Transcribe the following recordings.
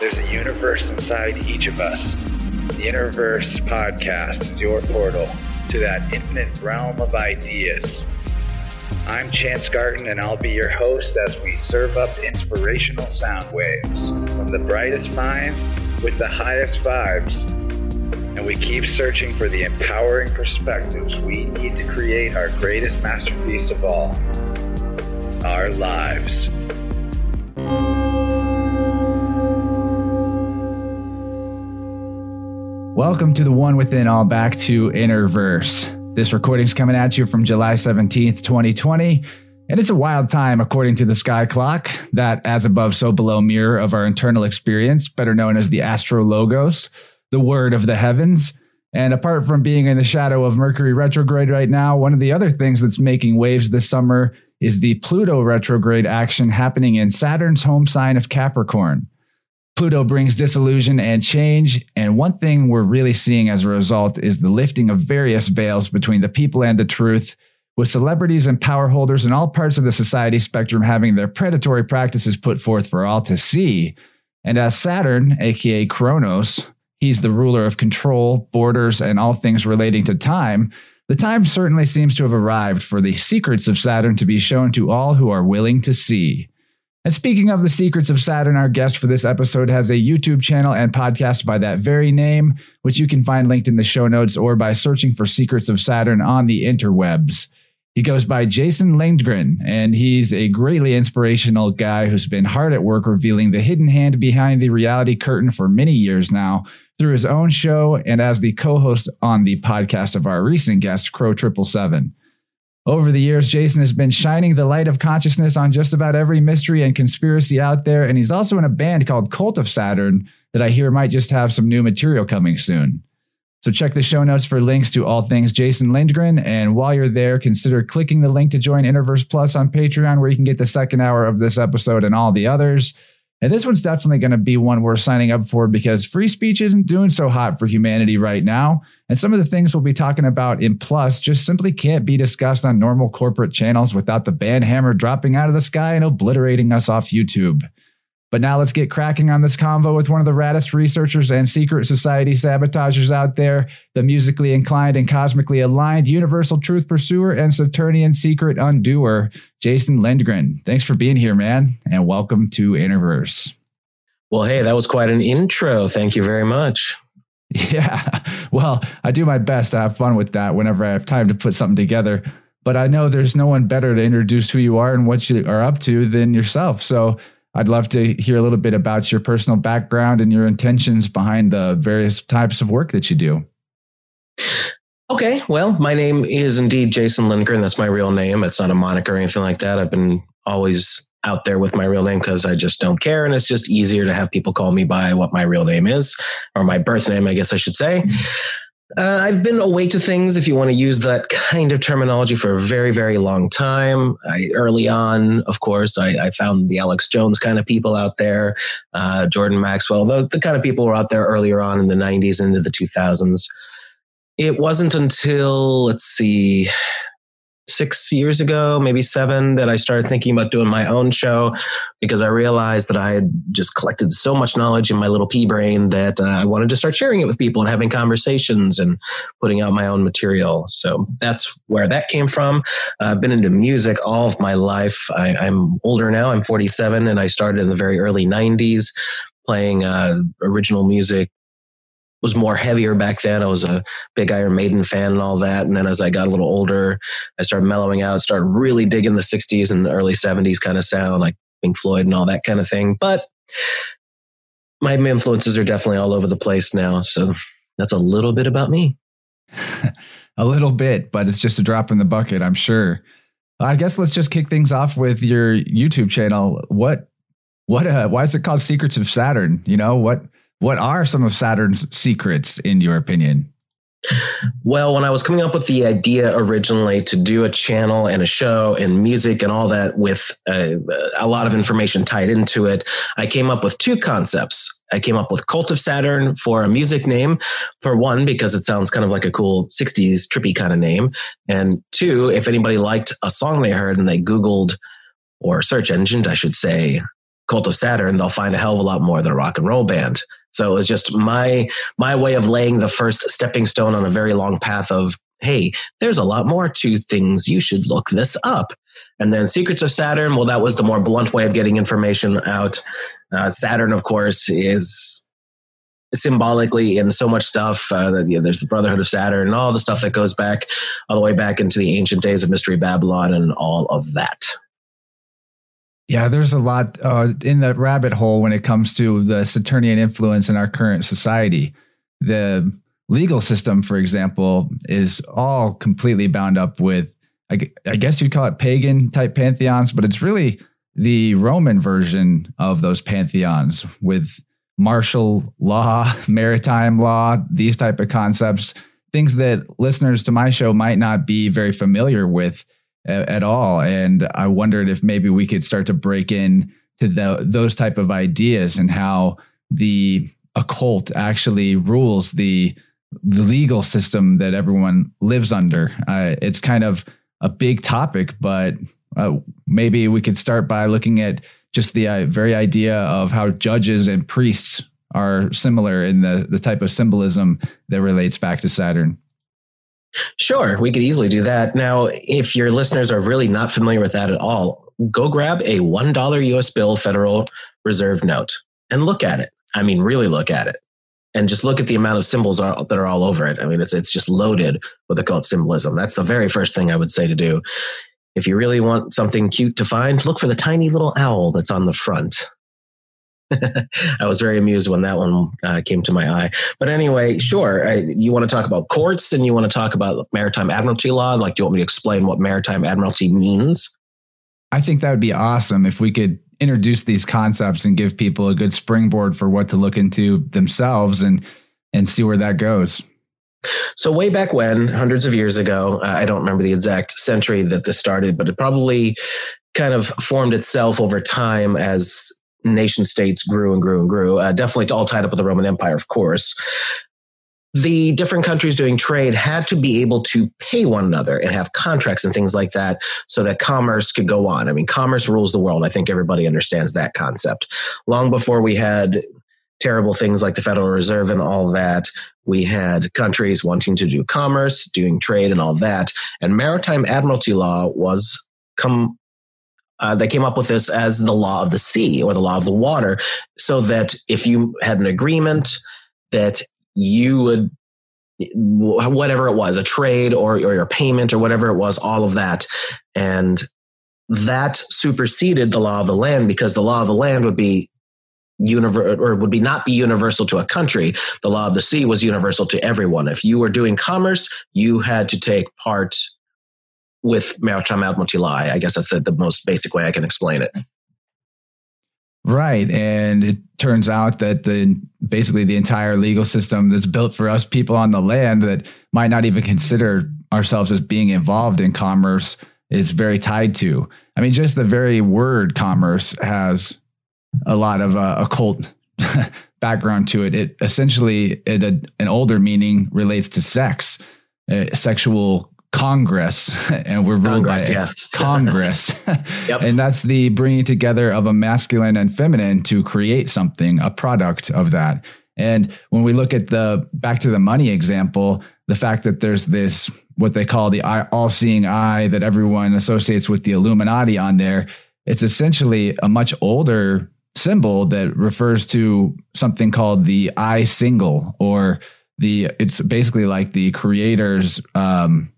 there's a universe inside each of us. The Interverse podcast is your portal to that infinite realm of ideas. I'm Chance Garten, and I'll be your host as we serve up inspirational sound waves from the brightest minds with the highest vibes. And we keep searching for the empowering perspectives we need to create our greatest masterpiece of all our lives. Welcome to the One Within All Back to Interverse. This recording's coming at you from July 17th, 2020. And it's a wild time, according to the sky clock, that as above, so below mirror of our internal experience, better known as the astrologos, the word of the heavens. And apart from being in the shadow of Mercury retrograde right now, one of the other things that's making waves this summer is the Pluto retrograde action happening in Saturn's home sign of Capricorn. Pluto brings disillusion and change. And one thing we're really seeing as a result is the lifting of various veils between the people and the truth, with celebrities and power holders in all parts of the society spectrum having their predatory practices put forth for all to see. And as Saturn, aka Kronos, he's the ruler of control, borders, and all things relating to time. The time certainly seems to have arrived for the secrets of Saturn to be shown to all who are willing to see. And speaking of the secrets of Saturn, our guest for this episode has a YouTube channel and podcast by that very name, which you can find linked in the show notes or by searching for Secrets of Saturn on the interwebs. He goes by Jason Lindgren, and he's a greatly inspirational guy who's been hard at work revealing the hidden hand behind the reality curtain for many years now through his own show and as the co host on the podcast of our recent guest, Crow Triple Seven. Over the years, Jason has been shining the light of consciousness on just about every mystery and conspiracy out there, and he's also in a band called Cult of Saturn that I hear might just have some new material coming soon. So check the show notes for links to all things Jason Lindgren, and while you're there, consider clicking the link to join Interverse Plus on Patreon, where you can get the second hour of this episode and all the others. And this one's definitely going to be one worth signing up for because free speech isn't doing so hot for humanity right now. And some of the things we'll be talking about in Plus just simply can't be discussed on normal corporate channels without the band hammer dropping out of the sky and obliterating us off YouTube. But now let's get cracking on this convo with one of the raddest researchers and secret society sabotagers out there, the musically inclined and cosmically aligned universal truth pursuer and Saturnian secret undoer, Jason Lindgren. Thanks for being here, man, and welcome to Interverse. Well, hey, that was quite an intro. Thank you very much. Yeah. Well, I do my best to have fun with that whenever I have time to put something together. But I know there's no one better to introduce who you are and what you are up to than yourself. So I'd love to hear a little bit about your personal background and your intentions behind the various types of work that you do. Okay, well, my name is indeed Jason Lindgren. That's my real name. It's not a moniker or anything like that. I've been always out there with my real name because I just don't care. And it's just easier to have people call me by what my real name is, or my birth name, I guess I should say. Uh, I've been away to things, if you want to use that kind of terminology, for a very, very long time. I, early on, of course, I, I, found the Alex Jones kind of people out there, uh, Jordan Maxwell, the, the kind of people were out there earlier on in the 90s into the 2000s. It wasn't until, let's see, six years ago, maybe seven, that I started thinking about doing my own show because I realized that I had just collected so much knowledge in my little pea brain that uh, I wanted to start sharing it with people and having conversations and putting out my own material. So that's where that came from. Uh, I've been into music all of my life. I, am older now, I'm 47, and I started in the very early 90s playing uh, original music was more heavier back then. I was a big Iron Maiden fan and all that. And then as I got a little older, I started mellowing out, started really digging the 60s and early 70s kind of sound, like Pink Floyd and all that kind of thing. But my influences are definitely all over the place now. So that's a little bit about me. a little bit, but it's just a drop in the bucket, I'm sure. I guess let's just kick things off with your YouTube channel. What, what, uh, why is it called Secrets of Saturn? You know, what, what are some of Saturn's secrets, in your opinion? Well, when I was coming up with the idea originally to do a channel and a show and music and all that with a, a, lot of information tied into it, I came up with two concepts. I came up with Cult of Saturn for a music name, for one, because it sounds kind of like a cool 60s trippy kind of name. And two, if anybody liked a song they heard and they Googled or search engine, I should say, cult of Saturn, they'll find a hell of a lot more than a rock and roll band. So it was just my my way of laying the first stepping stone on a very long path of hey, there's a lot more to things. You should look this up. And then Secrets of Saturn, well, that was the more blunt way of getting information out. Uh, Saturn, of course, is symbolically in so much stuff. Uh, there's the Brotherhood of Saturn and all the stuff that goes back all the way back into the ancient days of Mystery Babylon and all of that. Yeah, there's a lot uh, in the rabbit hole when it comes to the Saturnian influence in our current society. The legal system, for example, is all completely bound up with, I, I guess you'd call it pagan type pantheons, but it's really the Roman version of those pantheons with martial law, maritime law, these type of concepts, things that listeners to my show might not be very familiar with at all. And I wondered if maybe we could start to break in to the, those type of ideas and how the occult actually rules the the legal system that everyone lives under. Uh, it's kind of a big topic, but uh, maybe we could start by looking at just the uh, very idea of how judges and priests are similar in the the type of symbolism that relates back to Saturn. Sure, we could easily do that. Now, if your listeners are really not familiar with that at all, go grab a $1 US bill Federal Reserve note and look at it. I mean, really look at it. And just look at the amount of symbols are, that are all over it. I mean, it's, it's just loaded with occult symbolism. That's the very first thing I would say to do. If you really want something cute to find, look for the tiny little owl that's on the front. I was very amused when that one uh, came to my eye. But anyway, sure. I, you want to talk about courts and you want to talk about maritime admiralty law? Like, do you want me to explain what maritime admiralty means? I think that would be awesome if we could introduce these concepts and give people a good springboard for what to look into themselves and and see where that goes. So way back when, hundreds of years ago, uh, I don't remember the exact century that this started, but it probably kind of formed itself over time as nation states grew and grew and grew. Uh, definitely all tied up with the Roman Empire, of course. The different countries doing trade had to be able to pay one another and have contracts and things like that so that commerce could go on. I mean, commerce rules the world. I think everybody understands that concept. Long before we had terrible things like the Federal Reserve and all that, we had countries wanting to do commerce, doing trade, and all that. And maritime admiralty law was come uh, they came up with this as the law of the sea or the law of the water, so that if you had an agreement that you would whatever it was a trade or, or your payment or whatever it was all of that. And that superseded the law of the land because the law of the land would be universal or would be not be universal to a country. The law of the sea was universal to everyone. If you were doing commerce you had to take part with admiralty law. I guess that's the, the most basic way I can explain it. Right. And it turns out that the basically the entire legal system that's built for us people on the land that might not even consider ourselves as being involved in commerce is very tied to. I mean, just the very word commerce has a lot of uh, occult background to it. It essentially, it, a, an older meaning relates to sex, uh, sexual Congress, and we're ruled Congress, by yes. Congress. yep. And that's the bringing together of a masculine and feminine to create something, a product of that. And when we look at the back to the money example, the fact that there's this what they call the all-seeing eye that everyone associates with the Illuminati on there, it's essentially a much older symbol that refers to something called the eye single or the it's basically like the creator's um,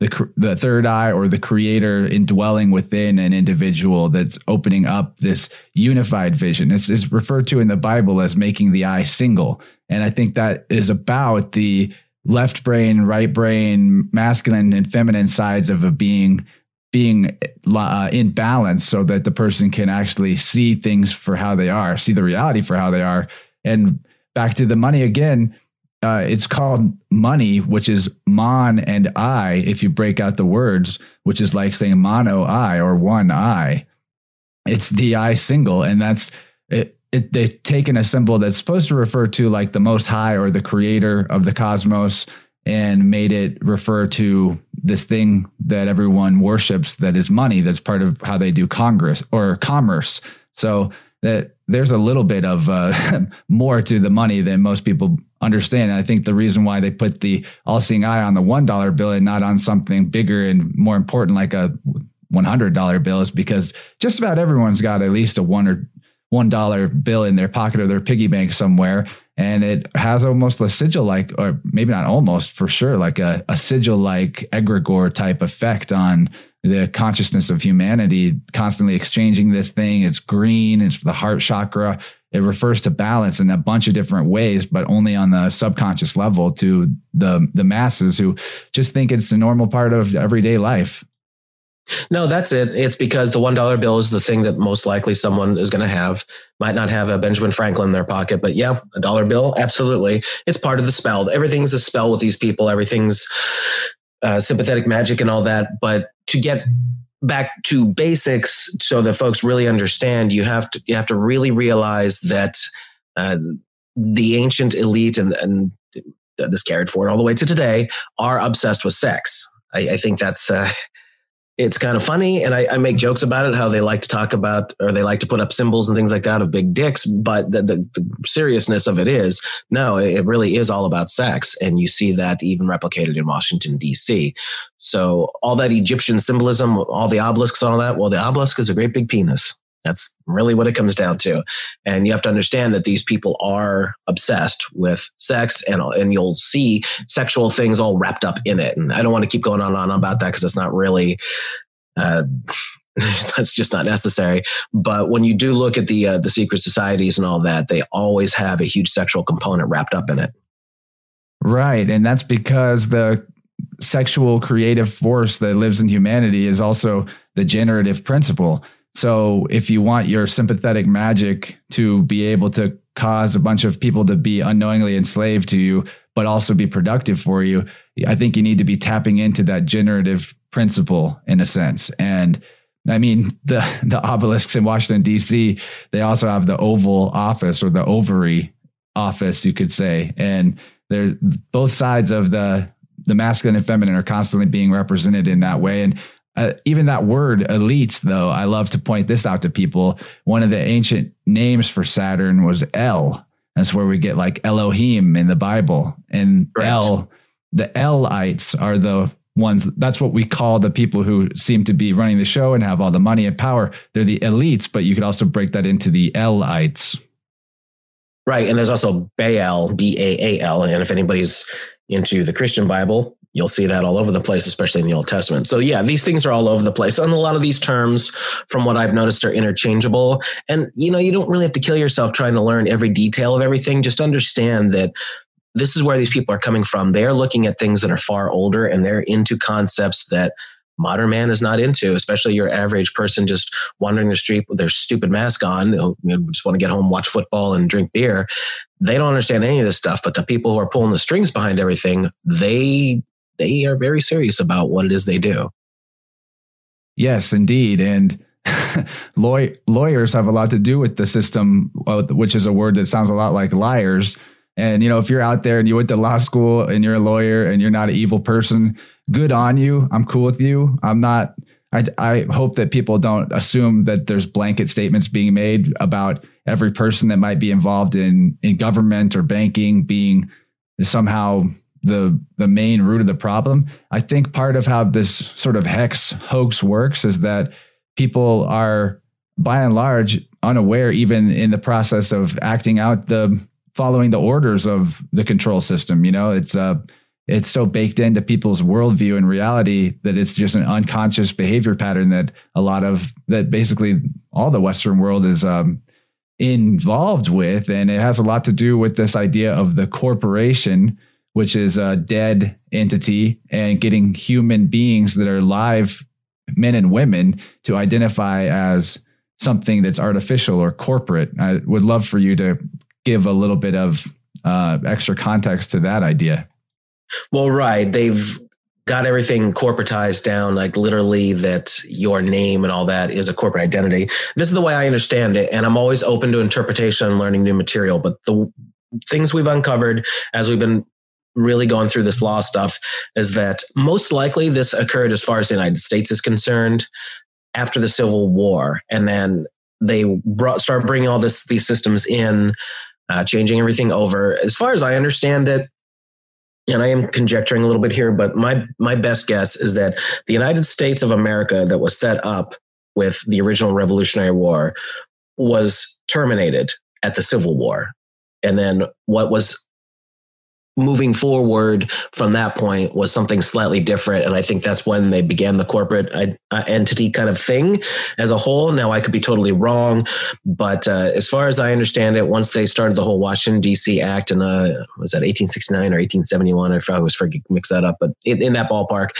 the the third eye or the creator indwelling within an individual that's opening up this unified vision. It's, it's referred to in the Bible as making the eye single, and I think that is about the left brain, right brain, masculine and feminine sides of a being being uh, in balance, so that the person can actually see things for how they are, see the reality for how they are, and back to the money again uh, it's called money, which is mon and I, if you break out the words, which is like saying mono I or one I. It's the I single, and that's it, it. They've taken a symbol that's supposed to refer to like the most high or the creator of the cosmos and made it refer to this thing that everyone worships that is money that's part of how they do congress or commerce so that there's a little bit of uh, more to the money than most people understand. And I think the reason why they put the all-seeing eye on the one dollar bill and not on something bigger and more important like a $100 bill is because just about everyone's got at least a one or one dollar bill in their pocket or their piggy bank somewhere and it has almost a sigil like or maybe not almost for sure like a, a sigil like egregore type effect on the consciousness of humanity constantly exchanging this thing it's green it's the heart chakra it refers to balance in a bunch of different ways but only on the subconscious level to the the masses who just think it's a normal part of everyday life no, that's it. It's because the one dollar bill is the thing that most likely someone is going to have. Might not have a Benjamin Franklin in their pocket, but yeah, a dollar bill, absolutely. It's part of the spell. Everything's a spell with these people. Everything's uh, sympathetic magic and all that. But to get back to basics, so that folks really understand, you have to you have to really realize that uh, the ancient elite and and this carried forward all the way to today are obsessed with sex. I, I think that's uh, it's kind of funny and I, I, make jokes about it how they like to talk about or they like to put up symbols and things like that of big dicks but the, the, the, seriousness of it is no it really is all about sex and you see that even replicated in washington d.c so all that egyptian symbolism all the obelisks all that well the obelisk is a great big penis that's really what it comes down to. And you have to understand that these people are obsessed with sex and, and you'll see sexual things all wrapped up in it. And I don't want to keep going on and on about that because it's not really, uh, that's just not necessary. But when you do look at the, uh, the secret societies and all that, they always have a huge sexual component wrapped up in it. Right. And that's because the sexual creative force that lives in humanity is also the generative principle so if you want your sympathetic magic to be able to cause a bunch of people to be unknowingly enslaved to you, but also be productive for you, I think you need to be tapping into that generative principle in a sense. And I mean, the the obelisks in Washington D.C. They also have the Oval Office or the ovary office, you could say, and they're both sides of the the masculine and feminine are constantly being represented in that way. And uh, even that word elites, though, I love to point this out to people. One of the ancient names for Saturn was El. That's where we get like Elohim in the Bible. And right. El, the Elites are the ones, that's what we call the people who seem to be running the show and have all the money and power. They're the elites, but you could also break that into the Elites. Right. And there's also Baal, B A A L. And if anybody's into the Christian Bible, you'll see that all over the place, especially in the Old Testament. So yeah, these things are all over the place. And a lot of these terms, from what I've noticed, are interchangeable. And you know, you don't really have to kill yourself trying to learn every detail of everything. Just understand that this is where these people are coming from. They're looking at things that are far older and they're into concepts that modern man is not into, especially your average person just wandering the street with their stupid mask on, you just want to get home, watch football, and drink beer. They don't understand any of this stuff. But the people who are pulling the strings behind everything, they they are very serious about what it is they do. Yes, indeed. And law- lawyers have a lot to do with the system, uh, which is a word that sounds a lot like liars. And, you know, if you're out there and you went to law school and you're a lawyer and you're not an evil person, good on you. I'm cool with you. I'm not, I, I hope that people don't assume that there's blanket statements being made about every person that might be involved in, in government or banking being somehow the the main root of the problem. I think part of how this sort of hex hoax works is that people are by and large unaware even in the process of acting out the following the orders of the control system. You know, it's uh it's so baked into people's worldview and reality that it's just an unconscious behavior pattern that a lot of that basically all the Western world is um, involved with, and it has a lot to do with this idea of the corporation which is a dead entity, and getting human beings that are live men and women to identify as something that's artificial or corporate. I would love for you to give a little bit of uh, extra context to that idea. Well, right. They've got everything corporatized down, like literally that your name and all that is a corporate identity. This is the way I understand it. And I'm always open to interpretation and learning new material. But the things we've uncovered as we've been really going through this law stuff is that most likely this occurred as far as the United States is concerned after the Civil War. And then they brought started bringing all this these systems in, uh, changing everything over. As far as I understand it, and I am conjecturing a little bit here, but my my best guess is that the United States of America that was set up with the original Revolutionary War was terminated at the Civil War. And then what was moving forward from that point was something slightly different. And I think that's when they began the corporate uh, entity kind of thing as a whole. Now, I could be totally wrong, but uh, as far as I understand it, once they started the whole Washington, D.C. Act in, uh, was that 1869 or 1871? I was forget, mix that up, but in, in that ballpark,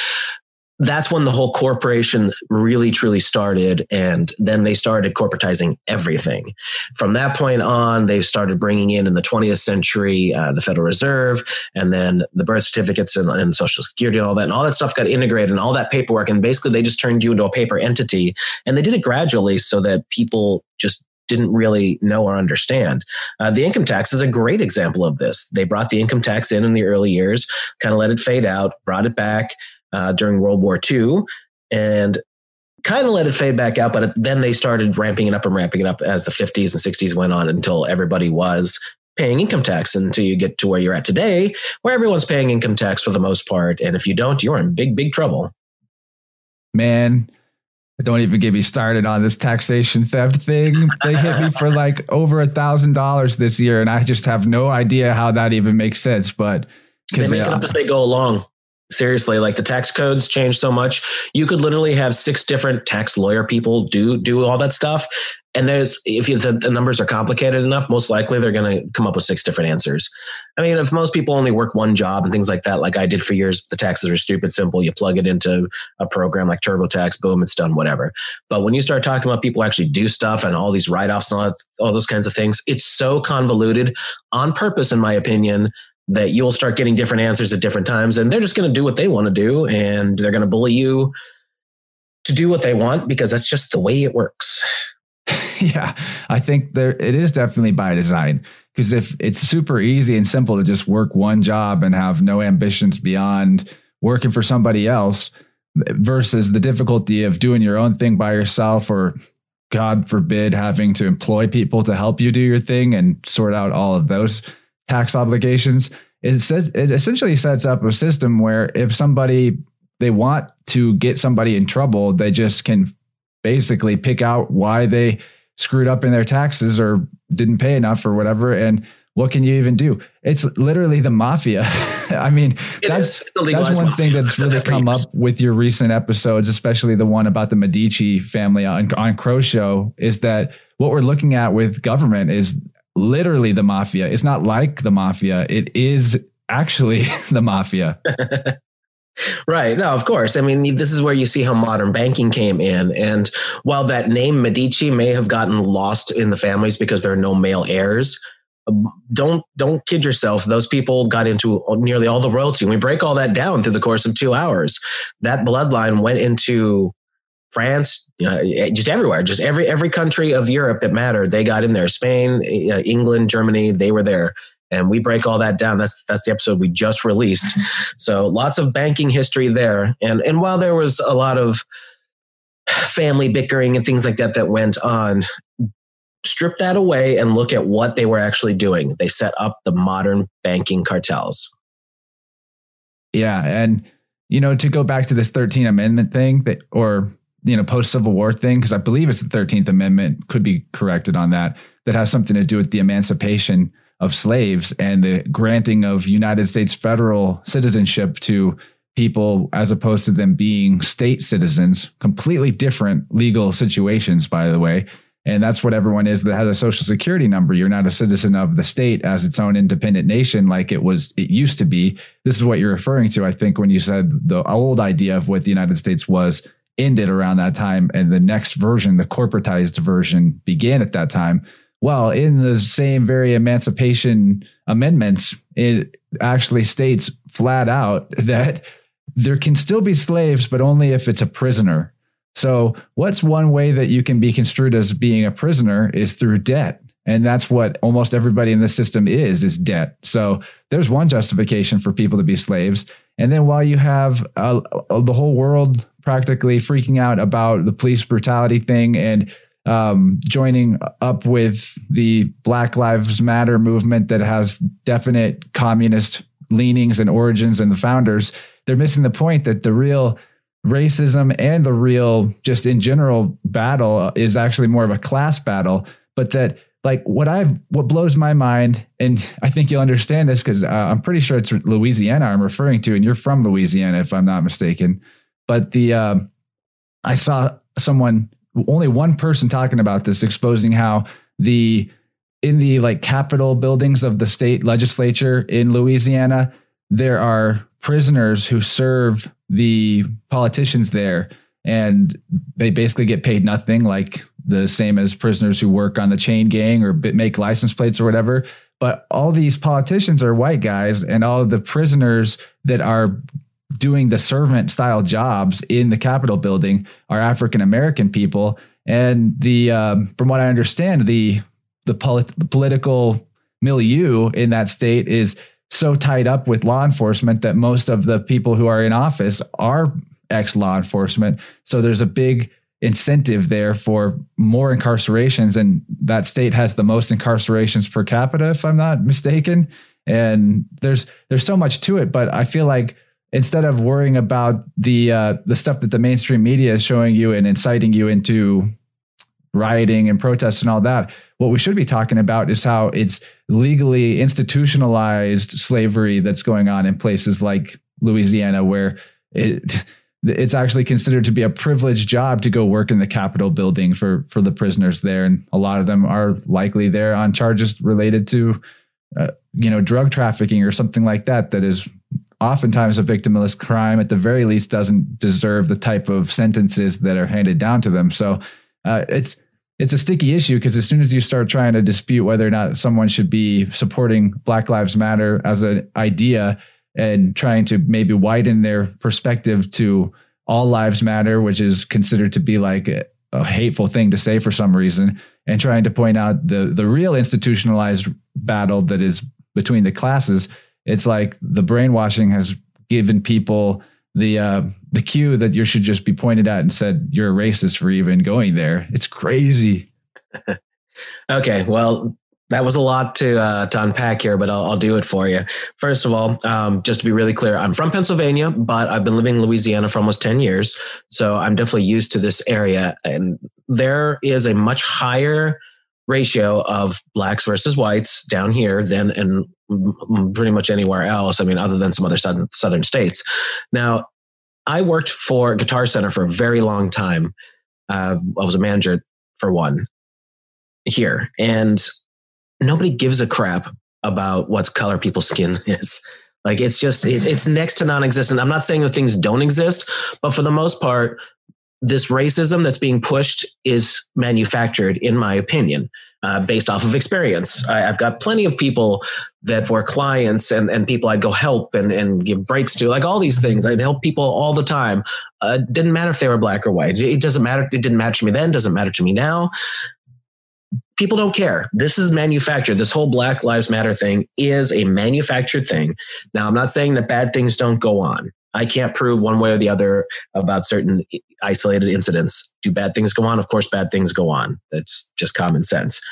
that's when the whole corporation really truly started and then they started corporatizing everything from that point on they started bringing in in the 20th century uh, the federal reserve and then the birth certificates and, and, social security and all that and all that stuff got integrated and all that paperwork and basically they just turned you into a paper entity and they did it gradually so that people just didn't really know or understand. Uh, the income tax is a great example of this. They brought the income tax in in the early years, kind of let it fade out, brought it back, uh, during World War II and kind of let it fade back out. But then they started ramping it up and ramping it up as the 50s and 60s went on until everybody was paying income tax until you get to where you're at today, where everyone's paying income tax for the most part. And if you don't, you're in big, big trouble. Man, don't even get me started on this taxation theft thing. They hit me for like over a thousand dollars this year, and I just have no idea how that even makes sense. But they make it up as they go along seriously like the tax codes change so much. You could literally have six different tax lawyer people do do all that stuff. And there's if you, the, the numbers are complicated enough most likely they're going to come up with six different answers. I mean if most people only work one job and things like that like i did for years the taxes are stupid simple. You plug it into a program like turbotax boom it's done whatever. But when you start talking about people actually do stuff and all these write-offs and all, all those kinds of things it's so convoluted on purpose in my opinion that you'll start getting different answers at different times and they're just going to do what they want to do and they're going to bully you to do what they want because that's just the way it works. yeah, I think there it is definitely by design because if it's super easy and simple to just work one job and have no ambitions beyond working for somebody else versus the difficulty of doing your own thing by yourself or god forbid having to employ people to help you do your thing and sort out all of those tax obligations. It says it essentially sets up a system where if somebody they want to get somebody in trouble, they just can basically pick out why they screwed up in their taxes or didn't pay enough or whatever and what can you even do? It's literally the mafia. I mean, it that's that's one thing that's really come up with your recent episodes, especially the one about the Medici family on, on Crow Show, is that what we're looking at with government is literally the mafia. It's not like the mafia. It is actually the mafia. Right. No, of course. I mean, this is where you see how modern banking came in. And while that name Medici may have gotten lost in the families because there are no male heirs, um, don't don't kid yourself. Those people got into nearly all the royalty. And we break all that down through the course of two hours. That bloodline went into France, uh, just everywhere, just every every country of Europe that mattered, they got in there. Spain, uh, England, Germany, they were there, and we break all that down. That's that's the episode we just released. So lots of banking history there, and and while there was a lot of family bickering and things like that that went on, strip that away and look at what they were actually doing. They set up the modern banking cartels. Yeah, and you know to go back to this 13 amendment thing that or you know post Civil War thing because I believe it's the Thirteenth Amendment. Could be corrected on that. That has something to do with the emancipation of slaves and the granting of United States federal citizenship to people as opposed to them being state citizens. Completely different legal situations, by the way. And that's what everyone is that has a social security number. You're not a citizen of the state as its own independent nation like it was it used to be. This is what you're referring to, I think, when you said the old idea of what the United States was ended around that time and the next version the corporatized version began at that time. Well in the same very emancipation amendments it actually states flat out that there can still be slaves but only if it's a prisoner. So what's one way that you can be construed as being a prisoner is through debt and that's what almost everybody in the system is is debt. So there's one justification for people to be slaves. And then while you have uh, the whole world practically freaking out about the police brutality thing and um, joining up with the Black Lives Matter movement that has definite communist leanings and origins and the founders, they're missing the point that the real racism and the real, just in general, battle is actually more of a class battle, but that like what I've what blows my mind, and I think you'll understand this because uh, I'm pretty sure it's Louisiana I'm referring to, and you're from Louisiana if I'm not mistaken. But the uh, I saw someone, only one person talking about this, exposing how the in the like capitol buildings of the state legislature in Louisiana, there are prisoners who serve the politicians there and they basically get paid nothing like the same as prisoners who work on the chain gang or make license plates or whatever but all these politicians are white guys and all the prisoners that are doing the servant style jobs in the capitol building are african american people and the um, from what i understand the the, polit- the political milieu in that state is so tied up with law enforcement that most of the people who are in office are ex law enforcement. So there's a big incentive there for more incarcerations. And that state has the most incarcerations per capita, if I'm not mistaken. And there's there's so much to it, but I feel like instead of worrying about the uh, the stuff that the mainstream media is showing you and inciting you into rioting and protests and all that. What we should be talking about is how it's legally institutionalized slavery that's going on in places like Louisiana, where it it's actually considered to be a privileged job to go work in the Capitol building for for the prisoners there, and a lot of them are likely there on charges related to, uh, you know, drug trafficking or something like that. That is oftentimes a victimless crime. At the very least, doesn't deserve the type of sentences that are handed down to them. So uh, it's it's a sticky issue because as soon as you start trying to dispute whether or not someone should be supporting Black Lives Matter as an idea and trying to maybe widen their perspective to all lives matter, which is considered to be like a, a hateful thing to say for some reason, and trying to point out the the real institutionalized battle that is between the classes. It's like the brainwashing has given people the uh, the cue that you should just be pointed at and said you're a racist for even going there. It's crazy. okay, well, that was a lot to uh, to unpack here, but I'll, I'll, do it for you. First of all, um, just to be really clear, I'm from Pennsylvania, but I've been living in Louisiana for almost ten years, so I'm definitely used to this area. And there is a much higher ratio of blacks versus whites down here than in pretty much anywhere else. I mean, other than some other southern, southern states. Now, I worked for Guitar Center for a very long time. Uh, I was a manager for one here, and nobody gives a crap about what color people's skin is. Like it's just it, it's next to non-existent. I'm not saying that things don't exist, but for the most part, this racism that's being pushed is manufactured, in my opinion, uh, based off of experience. I, have got plenty of people that were clients and, and people I'd go help and, and give breaks to, like all these things. I'd help people all the time. Uh, didn't matter if they were black or white. It doesn't matter. It didn't matter to me then. Doesn't matter to me now. People don't care. This is manufactured. This whole Black Lives Matter thing is a manufactured thing. Now, I'm not saying that bad things don't go on. I can't prove one way or the other about certain isolated incidents. Do bad things go on? Of course, bad things go on. That's just common sense.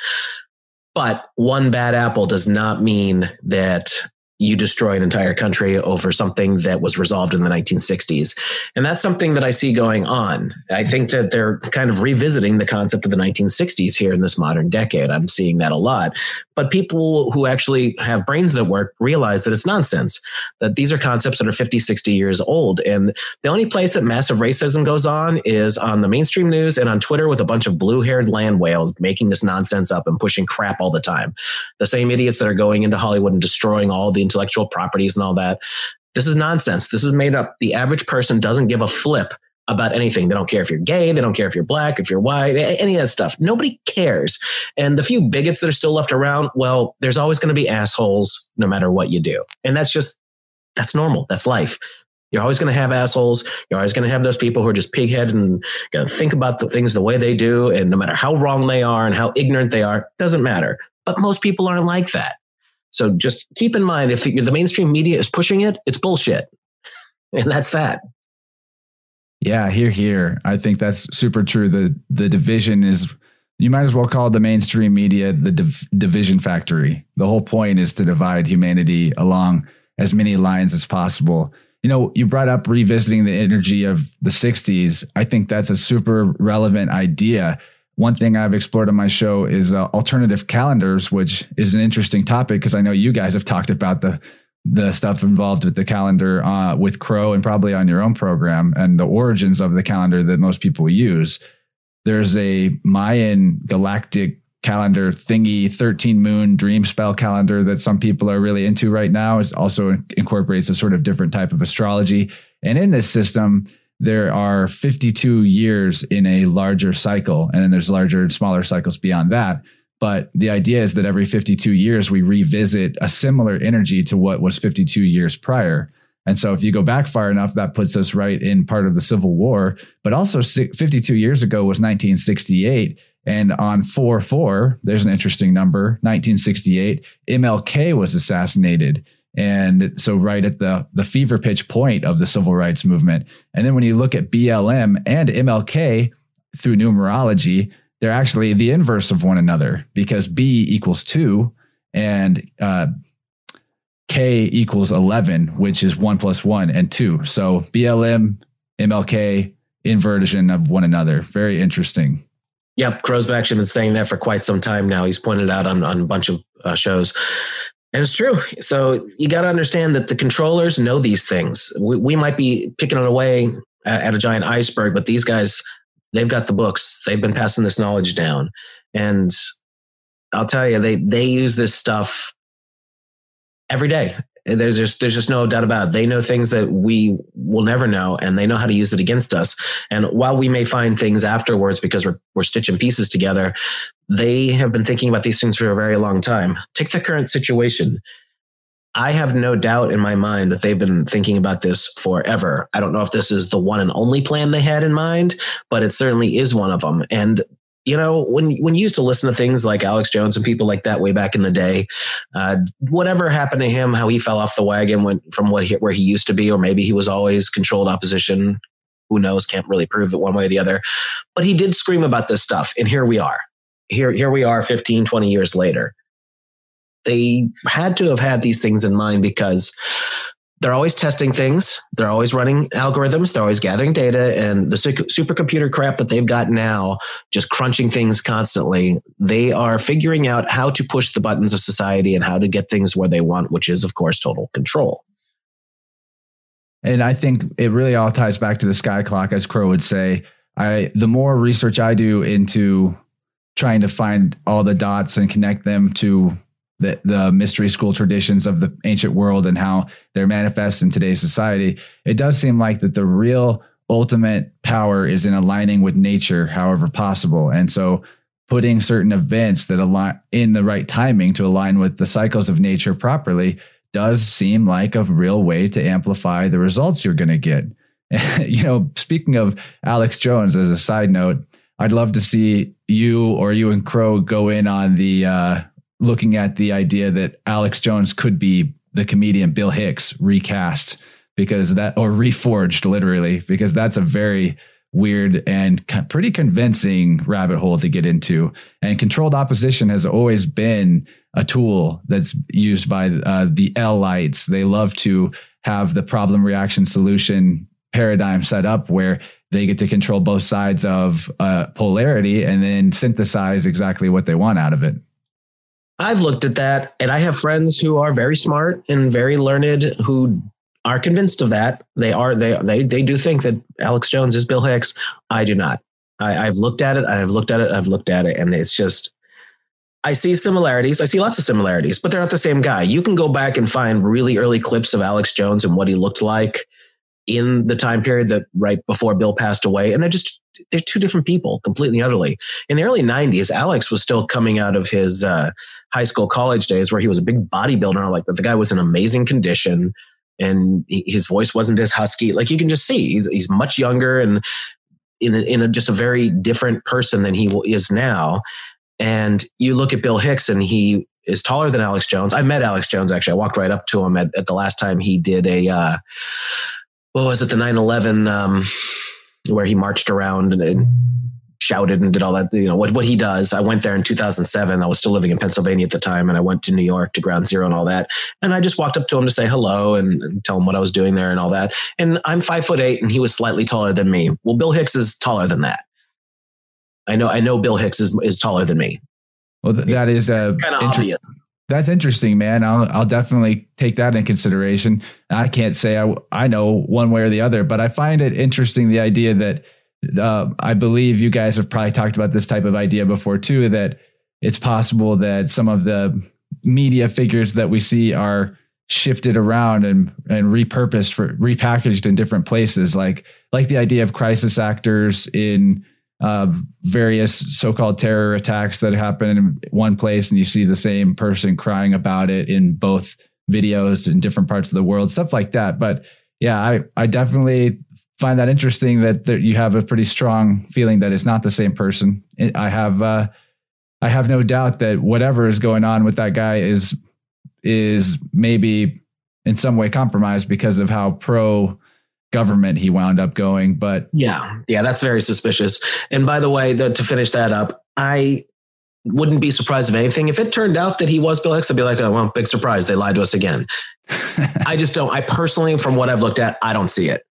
But one bad apple does not mean that you destroy an entire country over something that was resolved in the 1960s. And that's something that I see going on. I think that they're kind of revisiting the concept of the 1960s here in this modern decade. I'm seeing that a lot. But people who actually have brains that work realize that it's nonsense, that these are concepts that are 50, 60 years old. And the only place that massive racism goes on is on the mainstream news and on Twitter with a bunch of blue haired land whales making this nonsense up and pushing crap all the time. The same idiots that are going into Hollywood and destroying all the intellectual properties and all that. This is nonsense. This is made up. The average person doesn't give a flip about anything. They don't care if you're gay. They don't care if you're black, if you're white, any of that stuff. Nobody cares. And the few bigots that are still left around, well, there's always going to be assholes no matter what you do. And that's just, that's normal. That's life. You're always going to have assholes. You're always going to have those people who are just pigheaded and going to think about the things the way they do. And no matter how wrong they are and how ignorant they are, doesn't matter. But most people aren't like that. So just keep in mind if the mainstream media is pushing it, it's bullshit. And that's that. Yeah, here, here. I think that's super true. The the division is you might as well call the mainstream media the div- division factory. The whole point is to divide humanity along as many lines as possible. You know, you brought up revisiting the energy of the 60s. I think that's a super relevant idea. One thing I've explored on my show is uh, alternative calendars, which is an interesting topic because I know you guys have talked about the the stuff involved with the calendar uh, with Crow and probably on your own program and the origins of the calendar that most people use. There's a Mayan galactic calendar thingy, 13 moon dream spell calendar that some people are really into right now. It also incorporates a sort of different type of astrology. And in this system, there are 52 years in a larger cycle, and then there's larger and smaller cycles beyond that. But the idea is that every 52 years, we revisit a similar energy to what was 52 years prior. And so if you go back far enough, that puts us right in part of the Civil War. But also 52 years ago was 1968. And on 4 4, there's an interesting number 1968, MLK was assassinated. And so, right at the, the fever pitch point of the civil rights movement. And then when you look at BLM and MLK through numerology, they're actually the inverse of one another because B equals two and uh, K equals 11, which is one plus one and two. So BLM, MLK, inversion of one another. Very interesting. Yep. Crow's actually been saying that for quite some time now. He's pointed out on, on a bunch of uh, shows. And it's true. So you got to understand that the controllers know these things. We, we might be picking it away at a giant iceberg, but these guys they've got the books. They've been passing this knowledge down. And I'll tell you, they they use this stuff every day. There's just there's just no doubt about it. They know things that we will never know, and they know how to use it against us. And while we may find things afterwards because we're we're stitching pieces together, they have been thinking about these things for a very long time. Take the current situation. I have no doubt in my mind that they've been thinking about this forever. I don't know if this is the one and only plan they had in mind, but it certainly is one of them. And you know, when when you used to listen to things like Alex Jones and people like that way back in the day, uh, whatever happened to him, how he fell off the wagon went from what he, where he used to be, or maybe he was always controlled opposition. Who knows? Can't really prove it one way or the other. But he did scream about this stuff, and here we are. Here, here we are, 15, 20 years later they had to have had these things in mind because they're always testing things. They're always running algorithms. They're always gathering data. And the supercomputer crap that they've got now, just crunching things constantly, they are figuring out how to push the buttons of society and how to get things where they want, which is, of course, total control. And I think it really all ties back to the sky clock, as Crow would say. I the more research I do into trying to find all the dots and connect them to the, the mystery school traditions of the ancient world and how they're manifest in today's society, it does seem like that the real ultimate power is in aligning with nature, however possible. And so putting certain events that align in the right timing to align with the cycles of nature properly does seem like a real way to amplify the results you're going to get. you know, speaking of Alex Jones, as a side note, I'd love to see you or you and Crow go in on the uh, looking at the idea that Alex Jones could be the comedian Bill Hicks recast because that or reforged literally because that's a very weird and pretty convincing rabbit hole to get into. And controlled opposition has always been a tool that's used by uh, the L-ites they love to have the problem reaction solution paradigm set up where they get to control both sides of uh, polarity and then synthesize exactly what they want out of it I've looked at that and I have friends who are very smart and very learned who are convinced of that. They are they they they do think that Alex Jones is Bill Hicks. I do not. I, I've looked at it. I've looked at it. I've looked at it, and it's just I see similarities. I see lots of similarities, but they're not the same guy. You can go back and find really early clips of Alex Jones and what he looked like in the time period that right before Bill passed away, and they're just they're two different people, completely utterly. In the early '90s, Alex was still coming out of his uh, high school, college days, where he was a big bodybuilder. Like that, the guy was in amazing condition, and he, his voice wasn't as husky. Like you can just see, he's he's much younger and in a, in a, just a very different person than he is now. And you look at Bill Hicks, and he is taller than Alex Jones. I met Alex Jones actually. I walked right up to him at, at the last time he did a. Uh, what was it, the 9 11, um, where he marched around and, and shouted and did all that, you know, what, what he does. I went there in 2007. I was still living in Pennsylvania at the time. And I went to New York to ground zero and all that. And I just walked up to him to say hello and, and tell him what I was doing there and all that. And I'm five foot eight and he was slightly taller than me. Well, Bill Hicks is taller than that. I know, I know Bill Hicks is, is taller than me. Well, that is uh, kind of obvious. That's interesting, man. I'll I'll definitely take that in consideration. I can't say I I know one way or the other, but I find it interesting the idea that uh, I believe you guys have probably talked about this type of idea before too. That it's possible that some of the media figures that we see are shifted around and and repurposed for repackaged in different places, like like the idea of crisis actors in uh, various so-called terror attacks that happen in one place, and you see the same person crying about it in both videos in different parts of the world, stuff like that. But yeah, I I definitely find that interesting that, that you have a pretty strong feeling that it's not the same person. I have uh, I have no doubt that whatever is going on with that guy is is maybe in some way compromised because of how pro government he wound up going. But yeah, yeah, that's very suspicious. And by the way, the, to finish that up, I wouldn't be surprised if anything. If it turned out that he was Bill Hicks, I'd be like, oh, well, big surprise. They lied to us again. I just don't, I personally, from what I've looked at, I don't see it.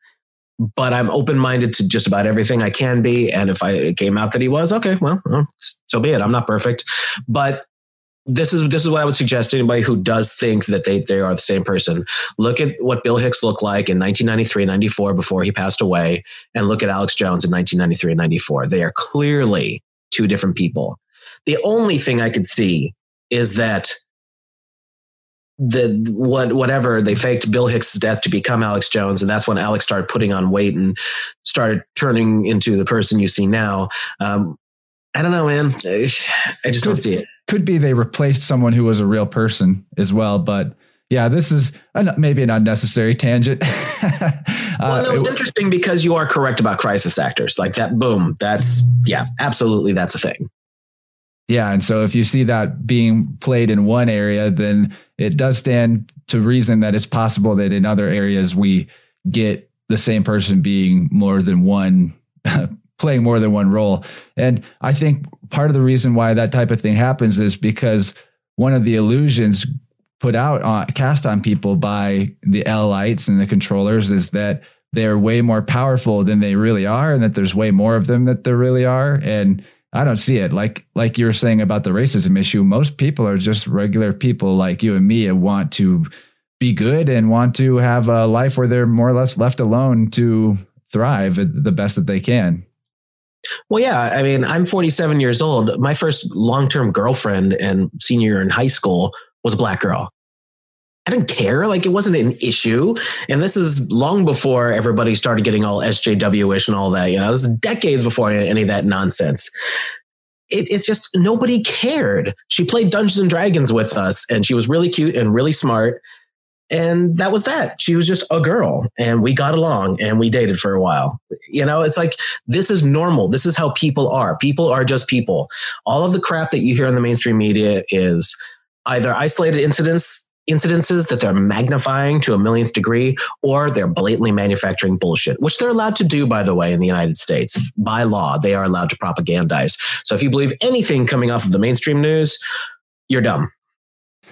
But I'm open minded to just about everything I can be. And if I it came out that he was, okay, well, well, so be it. I'm not perfect. But this is this is what I would suggest to anybody who does think that they they are the same person. Look at what Bill Hicks looked like in 1993, 94 before he passed away, and look at Alex Jones in 1993 and 94. They are clearly two different people. The only thing I could see is that the what whatever they faked Bill Hicks' death to become Alex Jones, and that's when Alex started putting on weight and started turning into the person you see now. Um, I don't know, man. I just don't see it could be they replaced someone who was a real person as well. But yeah, this is an, maybe an unnecessary tangent. uh, well, no, it's it, interesting because you are correct about crisis actors. Like that, boom, that's, yeah, absolutely, that's a thing. Yeah. And so if you see that being played in one area, then it does stand to reason that it's possible that in other areas we get the same person being more than one playing more than one role. And I think part of the reason why that type of thing happens is because one of the illusions put out on cast on people by the L-lights and the controllers is that they're way more powerful than they really are and that there's way more of them that there really are. And I don't see it. Like like you were saying about the racism issue most people are just regular people like you and me and want to be good and want to have a life where they're more or less left alone to thrive the best that they can well, yeah. I mean, I'm 47 years old. My first long term girlfriend and senior in high school was a black girl. I didn't care. Like it wasn't an issue. And this is long before everybody started getting all SJW ish and all that. You know, this is decades before any of that nonsense. It, it's just nobody cared. She played Dungeons and Dragons with us and she was really cute and really smart. And that was that. She was just a girl and we got along and we dated for a while. You know, it's like this is normal. This is how people are. People are just people. All of the crap that you hear in the mainstream media is either isolated incidents incidences that they're magnifying to a millionth degree, or they're blatantly manufacturing bullshit, which they're allowed to do, by the way, in the United States. By law, they are allowed to propagandize. So if you believe anything coming off of the mainstream news, you're dumb.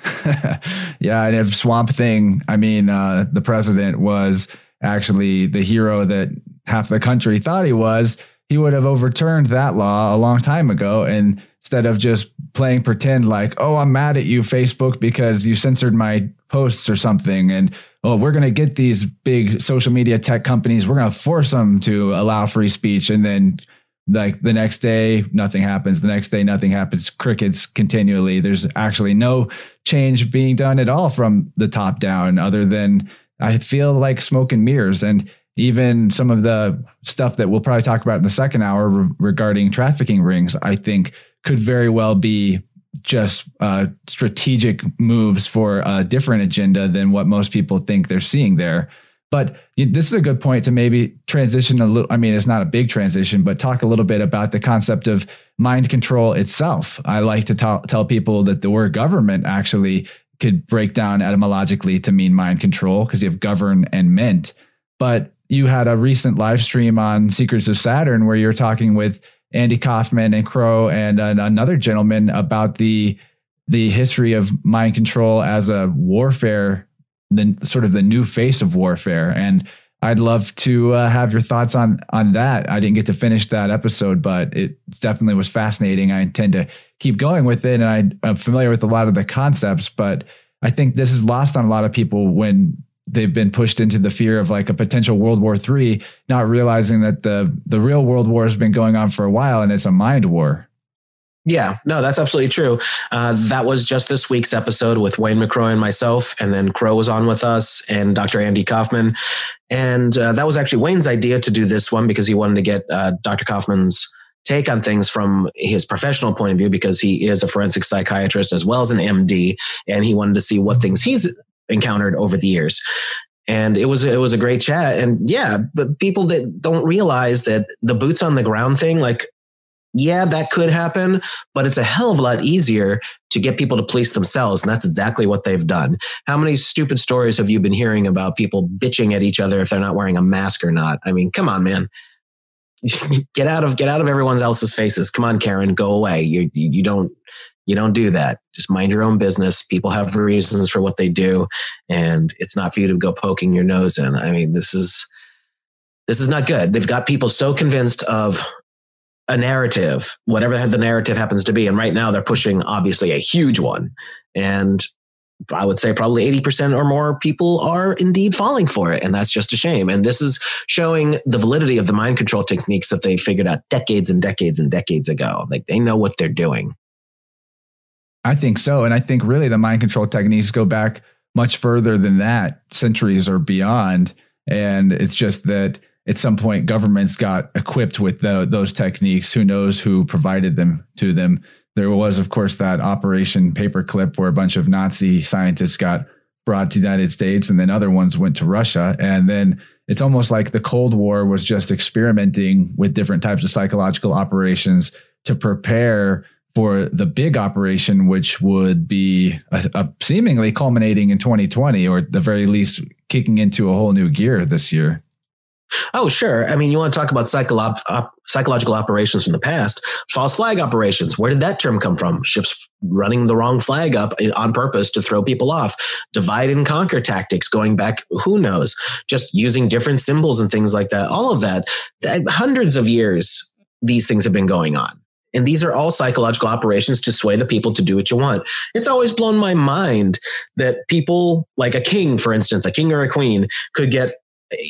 yeah, and if Swamp Thing, I mean, uh, the president was actually the hero that half the country thought he was, he would have overturned that law a long time ago. And instead of just playing pretend like, oh, I'm mad at you, Facebook, because you censored my posts or something. And oh, we're going to get these big social media tech companies, we're going to force them to allow free speech. And then like the next day nothing happens. The next day nothing happens. Crickets continually. There's actually no change being done at all from the top down other than i feel like smoke and mirrors. And even some of the stuff that we'll probably talk about in the second hour re- regarding trafficking rings i think could very well be just uh, strategic moves for a different agenda than what most people think they're seeing there but this is a good point to maybe transition a little. I mean, it's not a big transition, but talk a little bit about the concept of mind control itself. I like to t- tell people that the word government actually could break down etymologically to mean mind control because you have govern and mint. But you had a recent live stream on Secrets of Saturn where you're talking with Andy Kaufman and Crow and uh, another gentleman about the the history of mind control as a warfare, the sort of the new face of warfare. And I'd love to uh, have your thoughts on on that. I didn't get to finish that episode, but it definitely was fascinating. I intend to keep going with it, and I, I'm familiar with a lot of the concepts, but I think this is lost on a lot of people when they've been pushed into the fear of like a potential World War III, not realizing that the the real World War has been going on for a while and it's a mind war. Yeah, no, that's absolutely true. Uh, that was just this week's episode with Wayne McRoy and myself, and then Crow was on with us and Dr. Andy Kaufman. And uh, that was actually Wayne's idea to do this one because he wanted to get uh, Dr. Kaufman's take on things from his professional point of view because he is a forensic psychiatrist as well as an MD, and he wanted to see what things he's encountered over the years. And it was it was a great chat, and yeah, but people that don't realize that the boots on the ground thing, like yeah, that could happen, but it's a hell of a lot easier to get people to police themselves. And that's exactly what they've done. How many stupid stories have you been hearing about people bitching at each other if they're not wearing a mask or not? I mean, come on, man. get out of get out of everyone else's faces. Come on, Karen, go away. You you don't you don't do that. Just mind your own business. People have reasons for what they do, and it's not for you to go poking your nose in. I mean, this is this is not good. They've got people so convinced of a narrative, whatever the narrative happens to be. And right now they're pushing obviously a huge one. And I would say probably 80% or more people are indeed falling for it. And that's just a shame. And this is showing the validity of the mind control techniques that they figured out decades and decades and decades ago. Like they know what they're doing. I think so. And I think really the mind control techniques go back much further than that, centuries or beyond. And it's just that at some point governments got equipped with the, those techniques. Who knows who provided them to them? There was, of course, that Operation Paperclip where a bunch of Nazi scientists got brought to the United States, and then other ones went to Russia. And then it's almost like the Cold War was just experimenting with different types of psychological operations to prepare for the big operation, which would be a, a seemingly culminating in 2020, or at the very least, kicking into a whole new gear this year. Oh, sure. I mean, you want to talk about psycholo- op- psychological operations from the past, false flag operations. Where did that term come from? Ships running the wrong flag up eh, on purpose to throw people off. Divide and conquer tactics going back, who knows? Just using different symbols and things like that. All of that, that hundreds of years, these things have been going on. And these are all psychological operations to sway the people to do what you want. It's always blown my mind that people, like a king, for instance, a king or a queen, could get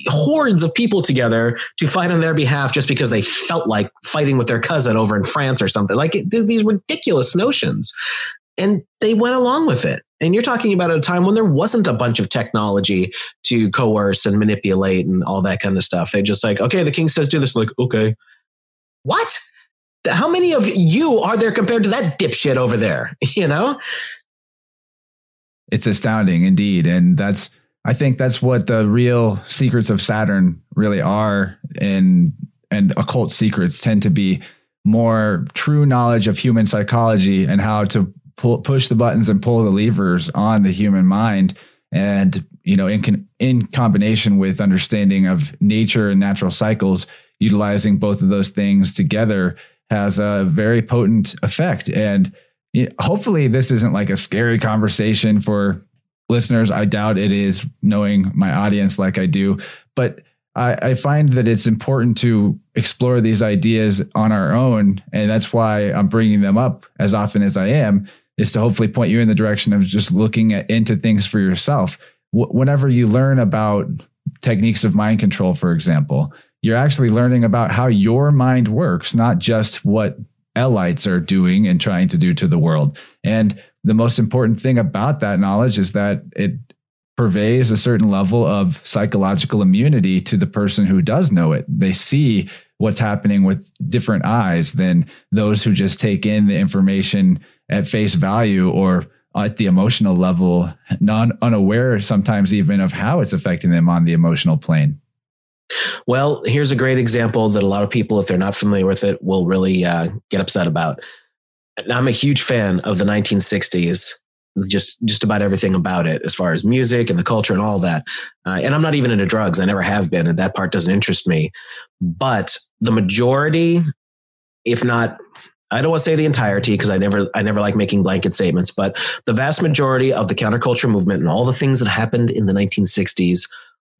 hordes of people together to fight on their behalf just because they felt like fighting with their cousin over in France or something. Like these ridiculous notions. And they went along with it. And you're talking about a time when there wasn't a bunch of technology to coerce and manipulate and all that kind of stuff. They just like, okay, the king says do this. Like, okay. What? How many of you are there compared to that dipshit over there? You know? It's astounding indeed. And that's I think that's what the real secrets of Saturn really are, and and occult secrets tend to be more true knowledge of human psychology and how to pull, push the buttons and pull the levers on the human mind, and you know, in in combination with understanding of nature and natural cycles, utilizing both of those things together has a very potent effect. And hopefully, this isn't like a scary conversation for listeners. I doubt it is, knowing my audience like I do. But I, I, find that it's important to explore these ideas on our own. And that's why I'm bringing them up as often as I am, is to hopefully point you in the direction of just looking at, into things for yourself. W- whenever you learn about techniques of mind control, for example, you're actually learning about how your mind works, not just what Elites are doing and trying to do to the world. And the most important thing about that knowledge is that it purveys a certain level of psychological immunity to the person who does know it. They see what's happening with different eyes than those who just take in the information at face value or at the emotional level, non unaware sometimes even of how it's affecting them on the emotional plane. Well, here's a great example that a lot of people, if they're not familiar with it, will really uh, get upset about. I'm a huge fan of the 1960s, just just about everything about it, as far as music and the culture and all that. Uh, and I'm not even into drugs; I never have been, and that part doesn't interest me. But the majority if not I don't want to say the entirety because I never I never like making blanket statements, but the vast majority of the counterculture movement and all the things that happened in the 1960s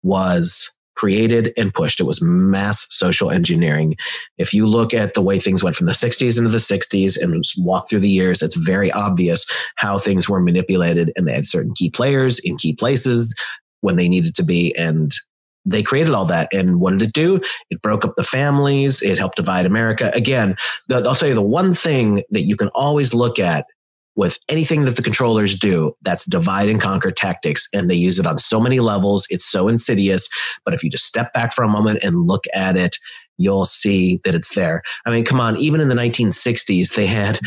was created and pushed. It was mass social engineering. If you look at the way things went from the 60s into the 60s and walk through the years, it's very obvious how things were manipulated and they had certain key players in key places when they needed to be. And they created all that. And what did it do? It broke up the families. It helped divide America. Again, I'll tell you the one thing that you can always look at with anything that the controllers do, that's divide and conquer tactics. And they use it on so many levels. It's so insidious. But if you just step back for a moment and look at it, you'll see that it's there. I mean, come on, even in the 1960s, they had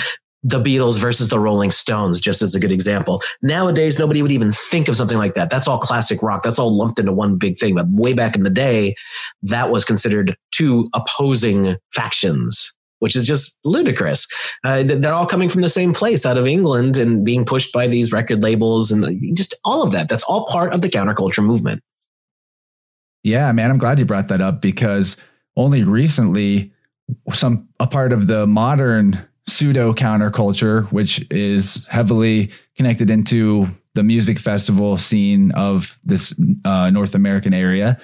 the Beatles versus the Rolling Stones, just as a good example. Nowadays, nobody would even think of something like that. That's all classic rock. That's all lumped into one big thing. But way back in the day, that was considered two opposing factions, which is just ludicrous. Uh, they're all coming from the same place out of England and being pushed by these record labels and just all of that. That's all part of the counterculture movement. Yeah, man, I'm glad you brought that up because only recently, some a part of the modern pseudo counterculture, which is heavily connected into the music festival scene of this uh, North American area.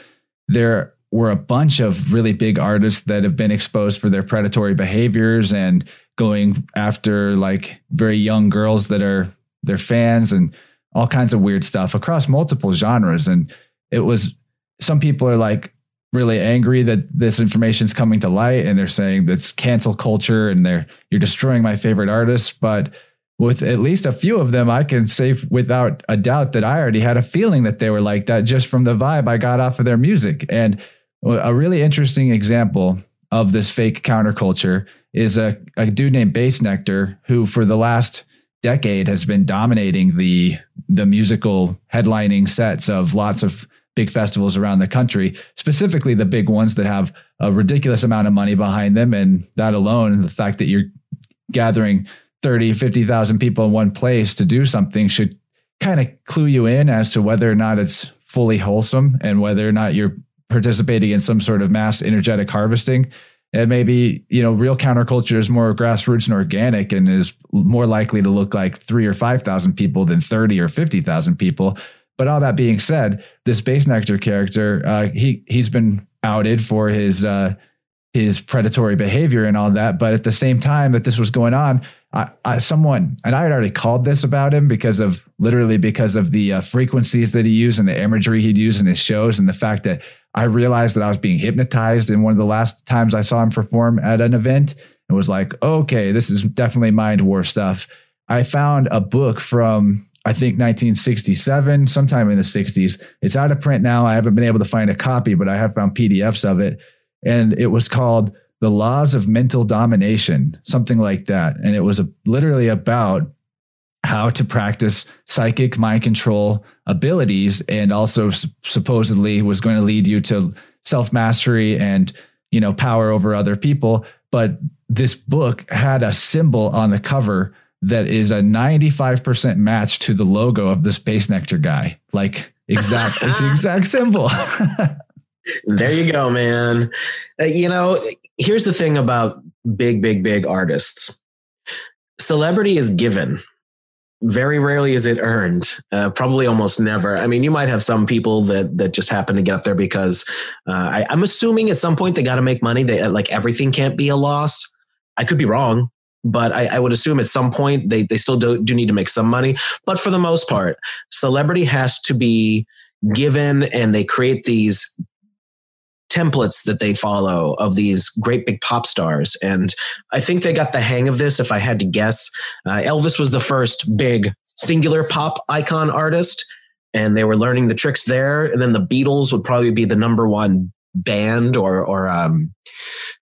There were a bunch of really big artists that have been exposed for their predatory behaviors and going after like very young girls that are their fans and all kinds of weird stuff across multiple genres. And it was some people are like, really angry that this information is coming to light and they're saying that's cancel culture and they're you're destroying my favorite artists but with at least a few of them i can say without a doubt that i already had a feeling that they were like that just from the vibe i got off of their music and a really interesting example of this fake counterculture is a, a dude named Bassnectar who for the last decade has been dominating the the musical headlining sets of lots of big festivals around the country, specifically the big ones that have a ridiculous amount of money behind them. And that alone, the fact that you're gathering 30, 50,000 people in one place to do something should kind of clue you in as to whether or not it's fully wholesome and whether or not you're participating in some sort of mass energetic harvesting. And maybe, you know, real counterculture is more grassroots and organic and is more likely to look like three or 5,000 people than 30 or 50,000 people. But all that being said, this Bassnectar character, uh, he he's been outed for his uh, his predatory behavior and all that. But at the same time that this was going on, I, I, someone and I had already called this about him because of literally because of the uh, frequencies that he used and the imagery he'd use in his shows and the fact that I realized that I was being hypnotized in one of the last times I saw him perform at an event and was like, okay, this is definitely mind war stuff. I found a book from I think 1967, sometime in the 60s. It's out of print now. I haven't been able to find a copy, but I have found PDFs of it. And it was called The Laws of Mental Domination, something like that. And it was a, literally about how to practice psychic mind control abilities and also supposedly was going to lead you to self mastery and you know power over other people but this book had a symbol on the cover that is a 95% match to the logo of this Bassnectar guy. Like exact, it's the exact symbol. there you go, man. Uh, you know, here's the thing about big, big, big artists. Celebrity is given. Very rarely is it earned. Uh, probably almost never. I mean, you might have some people that that just happen to get up there because uh, I, I'm assuming at some point they got to make money. They like everything can't be a loss. I could be wrong but I, I, would assume at some point they, they still do, do need to make some money. But for the most part, celebrity has to be given and they create these templates that they follow of these great big pop stars. And I think they got the hang of this, if I had to guess. Uh, Elvis was the first big singular pop icon artist, and they were learning the tricks there. And then the Beatles would probably be the number one band or, or um,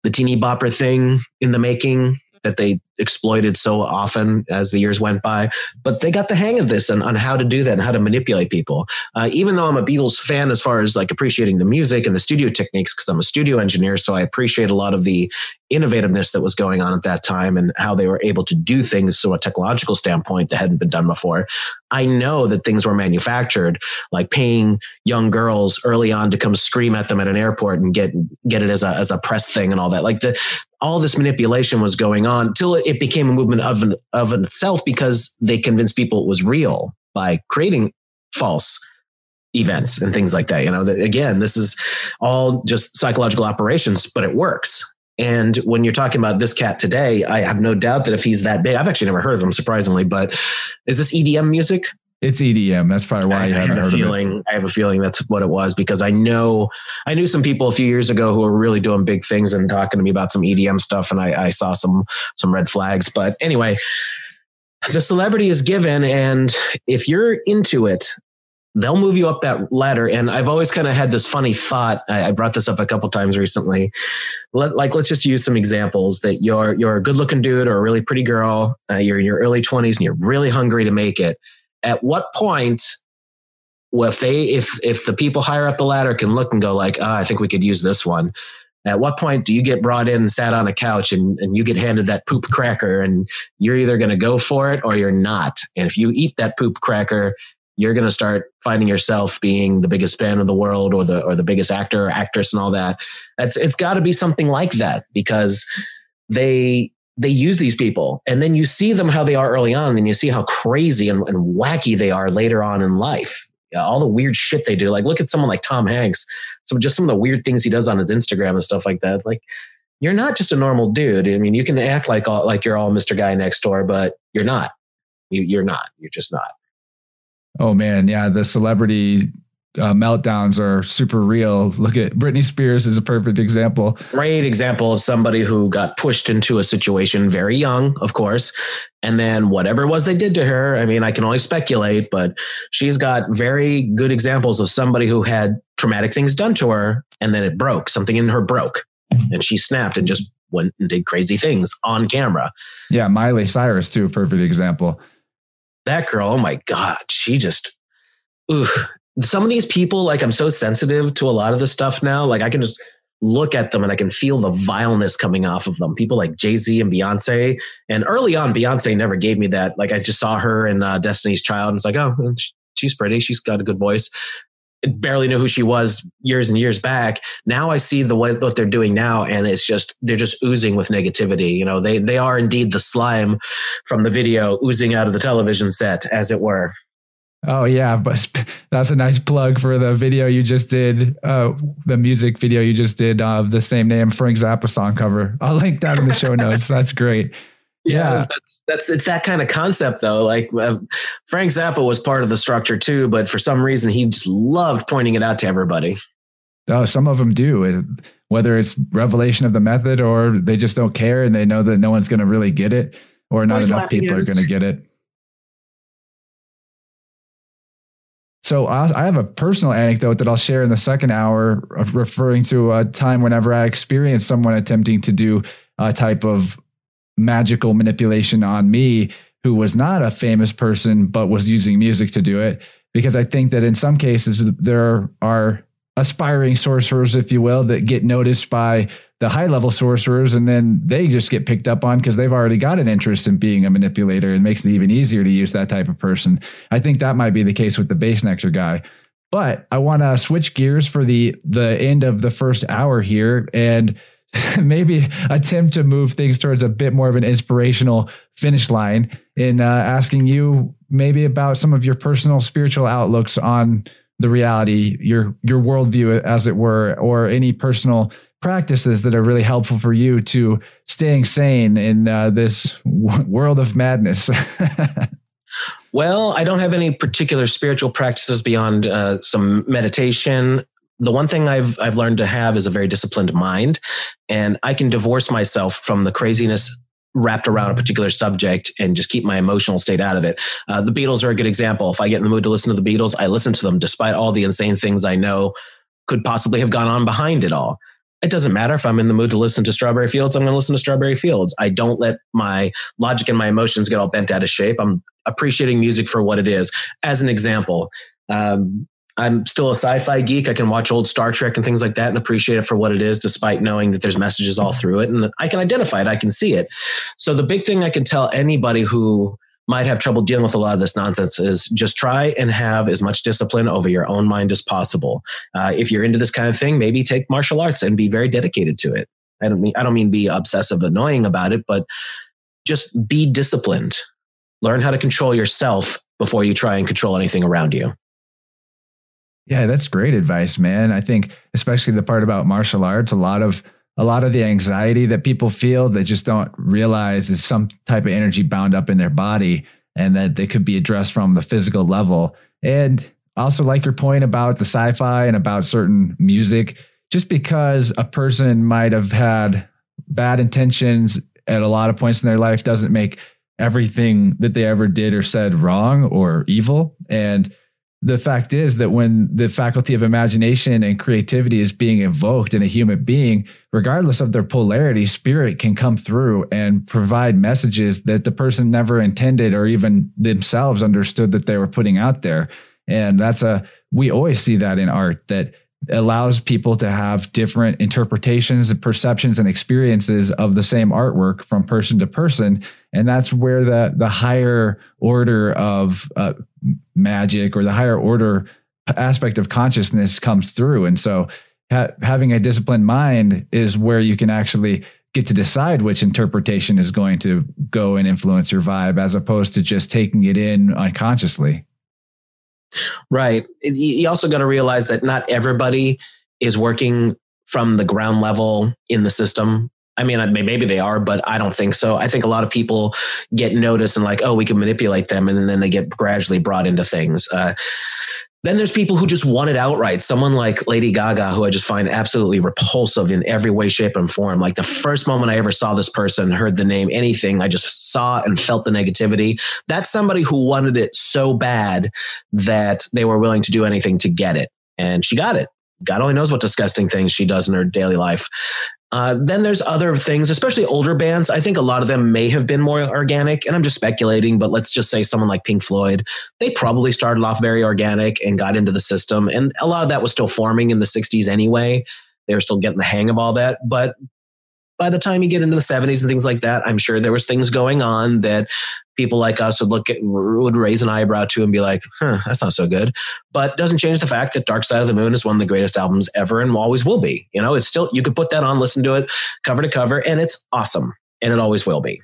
the teeny bopper thing in the making that they exploited so often as the years went by. But they got the hang of this and on how to do that and how to manipulate people. Uh, even though I'm a Beatles fan as far as like appreciating the music and the studio techniques, because I'm a studio engineer, so I appreciate a lot of the innovativeness that was going on at that time and how they were able to do things from a technological standpoint that hadn't been done before. I know that things were manufactured, like paying young girls early on to come scream at them at an airport and get get it as a as a press thing and all that. Like the all this manipulation was going on till it became a movement of an, of itself because they convinced people it was real by creating false events and things like that. You know, again, this is all just psychological operations, but it works. And when you're talking about this cat today, I have no doubt that if he's that big, I've actually never heard of him, surprisingly. But is this EDM music? It's EDM. That's probably why I, you haven't heard feeling, I have a feeling that's what it was because I know I knew some people a few years ago who were really doing big things and talking to me about some EDM stuff, and I, I saw some some red flags. But anyway, the celebrity is given, and if you're into it, they'll move you up that ladder. And I've always kind of had this funny thought. I, brought this up a couple times recently. Let, like, let's just use some examples that you're you're a good looking dude or a really pretty girl. Uh, you're in your early 20s and you're really hungry to make it. At what point? If they if if the people higher up the ladder can look and go like, oh, I think we could use this one. At what point do you get brought in and sat on a couch and, and you get handed that poop cracker and you're either going to go for it or you're not? And if you eat that poop cracker, you're going to start finding yourself being the biggest fan of the world or the or the biggest actor or actress and all that it's it's got to be something like that because they they use these people and then you see them how they are early on and then you see how crazy and, and wacky they are later on in life. All the weird shit they do. Like look at someone like tom hanks some just some of the weird things he does on his instagram and stuff like that. Like you're not just a normal dude. I mean you can act like all, like you're all mr guy next door but you're not. You, you're not. You're just not. Oh man, yeah, the celebrity uh, meltdowns are super real. Look at Britney Spears is a perfect example. Great example of somebody who got pushed into a situation very young, of course, and then whatever it was they did to her. I mean, I can only speculate, but she's got very good examples of somebody who had traumatic things done to her, and then it broke. Something in her broke, and she snapped and just went and did crazy things on camera. Yeah, Miley Cyrus too, a perfect example that girl, oh my God, she just, ooh. Some of these people, like I'm so sensitive to a lot of the stuff now. Like I can just look at them and I can feel the vileness coming off of them. People like Jay Z and Beyonce. And early on, Beyonce never gave me that. Like I just saw her in uh, Destiny's Child and it's like, oh, she's pretty. She's got a good voice. I Barely knew who she was years and years back. Now I see the way what they're doing now, and it's just they're just oozing with negativity. You know, they they are indeed the slime from the video oozing out of the television set, as it were. Oh yeah, but that's a nice plug for the video you just did, uh, the music video you just did of the same name Frank Zappa song cover. I'll link that in the show notes. That's great yeah, yeah. That's, that's it's that kind of concept though. Like uh, Frank Zappa was part of the structure too, but for some reason he just loved pointing it out to everybody. Oh, some of them do. Whether it's revelation of the method or they just don't care and they know that no one's going to really get it, or not enough people are going to get it. So I have a personal anecdote that I'll share in the second hour, referring to a time whenever I experienced someone attempting to do a type of magical manipulation on me who was not a famous person but was using music to do it. Because i think that in some cases there are aspiring sorcerers if you will that get noticed by the high level sorcerers and then they just get picked up on because they've already got an interest in being a manipulator and makes it even easier to use that type of person. I think that might be the case with the Bassnectar guy. But i want to switch gears for the the end of the first hour here and maybe attempt to move things towards a bit more of an inspirational finish line in uh, asking you maybe about some of your personal spiritual outlooks on the reality, your your worldview, as it were, or any personal practices that are really helpful for you to staying sane in uh, this w- world of madness. well, I don't have any particular spiritual practices beyond uh, some meditation the one thing I've I've learned to have is a very disciplined mind, and I can divorce myself from the craziness wrapped around a particular subject and just keep my emotional state out of it. Uh, the Beatles are a good example. If I get in the mood to listen to the Beatles, I listen to them despite all the insane things I know could possibly have gone on behind it all. It doesn't matter if I'm in the mood to listen to Strawberry Fields, I'm going to listen to Strawberry Fields. I don't let my logic and my emotions get all bent out of shape. I'm appreciating music for what it is. As an example, um, I'm still a sci-fi geek. I can watch old Star Trek and things like that and appreciate it for what it is, despite knowing that there's messages all through it, and I can identify it. I can see it. So the big thing I can tell anybody who might have trouble dealing with a lot of this nonsense is just try and have as much discipline over your own mind as possible. Uh, if you're into this kind of thing, maybe take martial arts and be very dedicated to it. I don't mean I don't mean be obsessive, annoying about it, but just be disciplined. Learn how to control yourself before you try and control anything around you. Yeah, that's great advice, man. I think especially the part about martial arts, a lot of a lot of the anxiety that people feel that just don't realize is some type of energy bound up in their body and that they could be addressed from the physical level. And also like your point about the sci-fi and about certain music, just because a person might have had bad intentions at a lot of points in their life doesn't make everything that they ever did or said wrong or evil. And the fact is that when the faculty of imagination and creativity is being invoked in a human being, regardless of their polarity, spirit can come through and provide messages that the person never intended or even themselves understood that they were putting out there. And that's a, we always see that in art that allows people to have different interpretations and perceptions and experiences of the same artwork from person to person. And that's where the the higher order of uh, magic or the higher order aspect of consciousness comes through. And so ha- having a disciplined mind is where you can actually get to decide which interpretation is going to go and influence your vibe as opposed to just taking it in unconsciously Right. You also got to realize that not everybody is working from the ground level in the system. I mean, maybe they are, but I don't think so. I think a lot of people get noticed and like, oh, we can manipulate them, and then they get gradually brought into things. Uh, then there's people who just want it outright. Someone like Lady Gaga, who I just find absolutely repulsive in every way, shape, and form. Like the first moment I ever saw this person, heard the name, anything, I just saw and felt the negativity. That's somebody who wanted it so bad that they were willing to do anything to get it. And she got it. God only knows what disgusting things she does in her daily life. Uh, then there's other things, especially older bands. I think a lot of them may have been more organic, and I'm just speculating, but let's just say someone like Pink Floyd, they probably started off very organic and got into the system. And a lot of that was still forming in the 60s anyway. They were still getting the hang of all that. But by the time you get into the 70s and things like that, I'm sure there was things going on that people like us would look at would raise an eyebrow to and be like, huh, that's not so good. But doesn't change the fact that Dark Side of the Moon is one of the greatest albums ever and always will be. You know, it's still you could put that on, listen to it cover to cover, and it's awesome. And it always will be.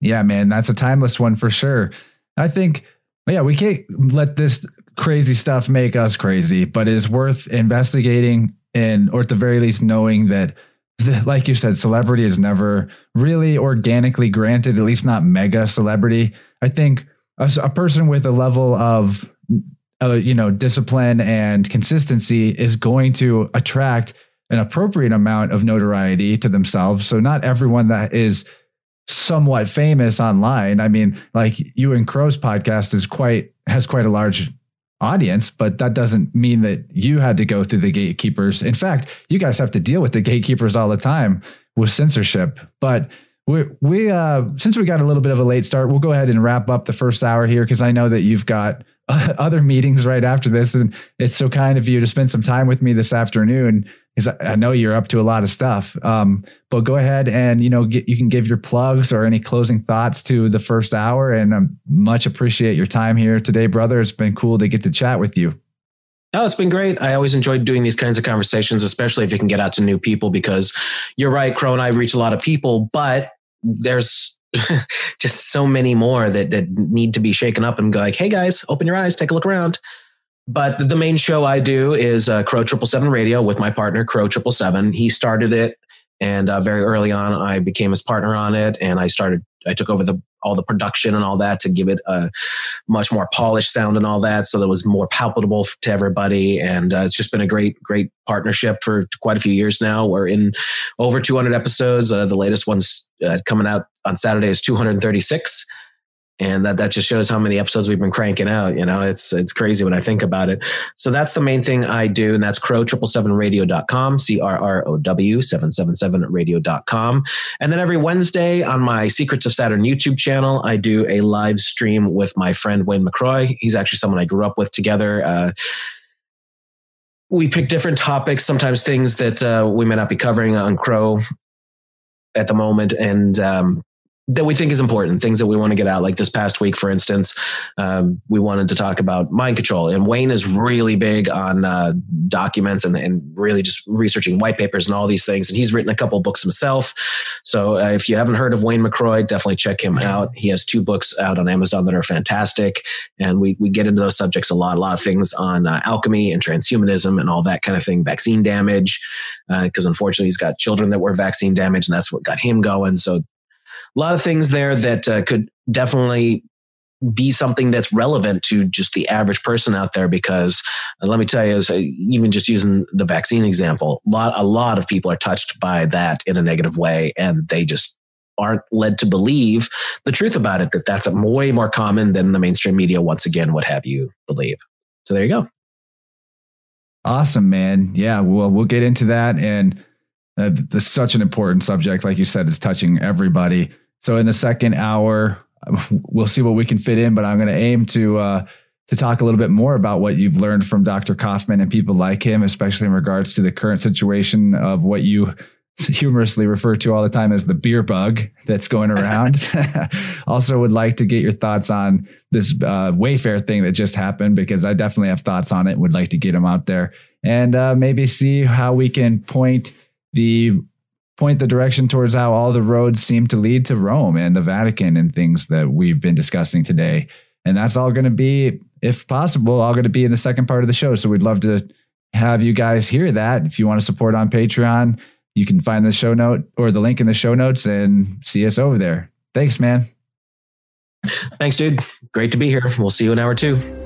Yeah, man, that's a timeless one for sure. I think, yeah, we can't let this crazy stuff make us crazy, but it is worth investigating and, or at the very least, knowing that like you said, celebrity is never really organically granted, at least not mega celebrity. I think a, a person with a level of, uh, you know, discipline and consistency is going to attract an appropriate amount of notoriety to themselves. So not everyone that is somewhat famous online. I mean, like you and Crow's podcast is quite has quite a large audience, but that doesn't mean that you had to go through the gatekeepers. In fact, you guys have to deal with the gatekeepers all the time with censorship. But we, we uh, since we got a little bit of a late start, we'll go ahead and wrap up the first hour here because I know that you've got other meetings right after this, and it's so kind of you to spend some time with me this afternoon because I know you're up to a lot of stuff. Um, but go ahead and you know get, you can give your plugs or any closing thoughts to the first hour, and I much appreciate your time here today, brother. It's been cool to get to chat with you. Oh, it's been great. I always enjoyed doing these kinds of conversations, especially if you can get out to new people. Because you're right, Crow and I reach a lot of people, but there's just so many more that that need to be shaken up and go like, hey guys, open your eyes, take a look around. But the main show I do is uh, Crow Triple Seven Radio with my partner Crow Triple Seven. He started it, and uh, very early on, I became his partner on it, and I started. I took over the all the production and all that to give it a much more polished sound and all that, so that was more palpable to everybody. And uh, it's just been a great, great partnership for quite a few years now. We're in over 200 episodes. Uh, the latest one's uh, coming out on Saturday is 236 and that that just shows how many episodes we've been cranking out. You know, it's it's crazy when I think about it. So that's the main thing I do, and that's crow triple seven radio.com, C R R O W seven seven seven radio.com. And then every Wednesday on my Secrets of Saturn YouTube channel, I do a live stream with my friend Wayne McRoy. He's actually someone I grew up with together. Uh, we pick different topics, sometimes things that uh, we may not be covering on Crow at the moment, and um, that we think is important, things that we want to get out. Like this past week, for instance, um, we wanted to talk about mind control. And Wayne is really big on uh, documents and, and, really just researching white papers and all these things. And he's written a couple books himself. So uh, if you haven't heard of Wayne McRoy, definitely check him out. He has two books out on Amazon that are fantastic. And we, we get into those subjects a lot, a lot of things on uh, alchemy and transhumanism and all that kind of thing, vaccine damage. Because uh, unfortunately, he's got children that were vaccine damaged, and that's what got him going. So a lot of things there that uh, could definitely be something that's relevant to just the average person out there because uh, let me tell you is uh, even just using the vaccine example a lot, a lot of people are touched by that in a negative way and they just aren't led to believe the truth about it that that's way more common than the mainstream media once again would have you believe. So there you go. Awesome man. Yeah well we'll get into that and uh, such an important subject like you said is touching everybody so in the second hour, we'll see what we can fit in, but I'm going to aim to uh, to talk a little bit more about what you've learned from Dr. Kaufman and people like him, especially in regards to the current situation of what you humorously refer to all the time as the beer bug that's going around. also, would like to get your thoughts on this uh, Wayfair thing that just happened because I definitely have thoughts on it. Would like to get them out there and uh, maybe see how we can point the point the direction towards how all the roads seem to lead to Rome and the Vatican and things that we've been discussing today. And that's all going to be, if possible, all going to be in the second part of the show. So we'd love to have you guys hear that. If you want to support on Patreon, you can find the show note or the link in the show notes and see us over there. Thanks, man. Thanks, dude. Great to be here. We'll see you in hour two.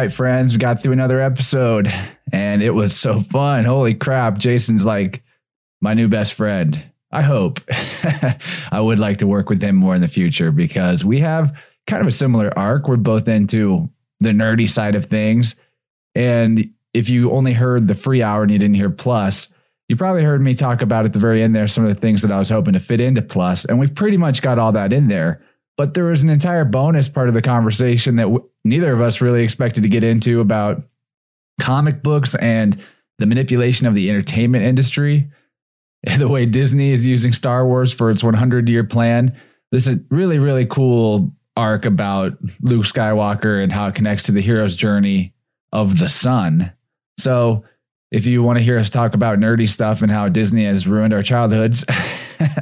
Right, friends, we got through another episode and it was so fun. Holy crap. Jason's like my new best friend. I hope I would like to work with him more in the future because we have kind of a similar arc. We're both into the nerdy side of things. And if you only heard the free hour and you didn't hear plus, you probably heard me talk about at the very end there some of the things that I was hoping to fit into plus. And we pretty much got all that in there. But there was an entire bonus part of the conversation that neither of us really expected to get into about comic books and the manipulation of the entertainment industry, the way Disney is using Star Wars for its 100 year plan. This is really, really cool arc about Luke Skywalker and how it connects to the hero's journey of the sun. So, if you want to hear us talk about nerdy stuff and how Disney has ruined our childhoods,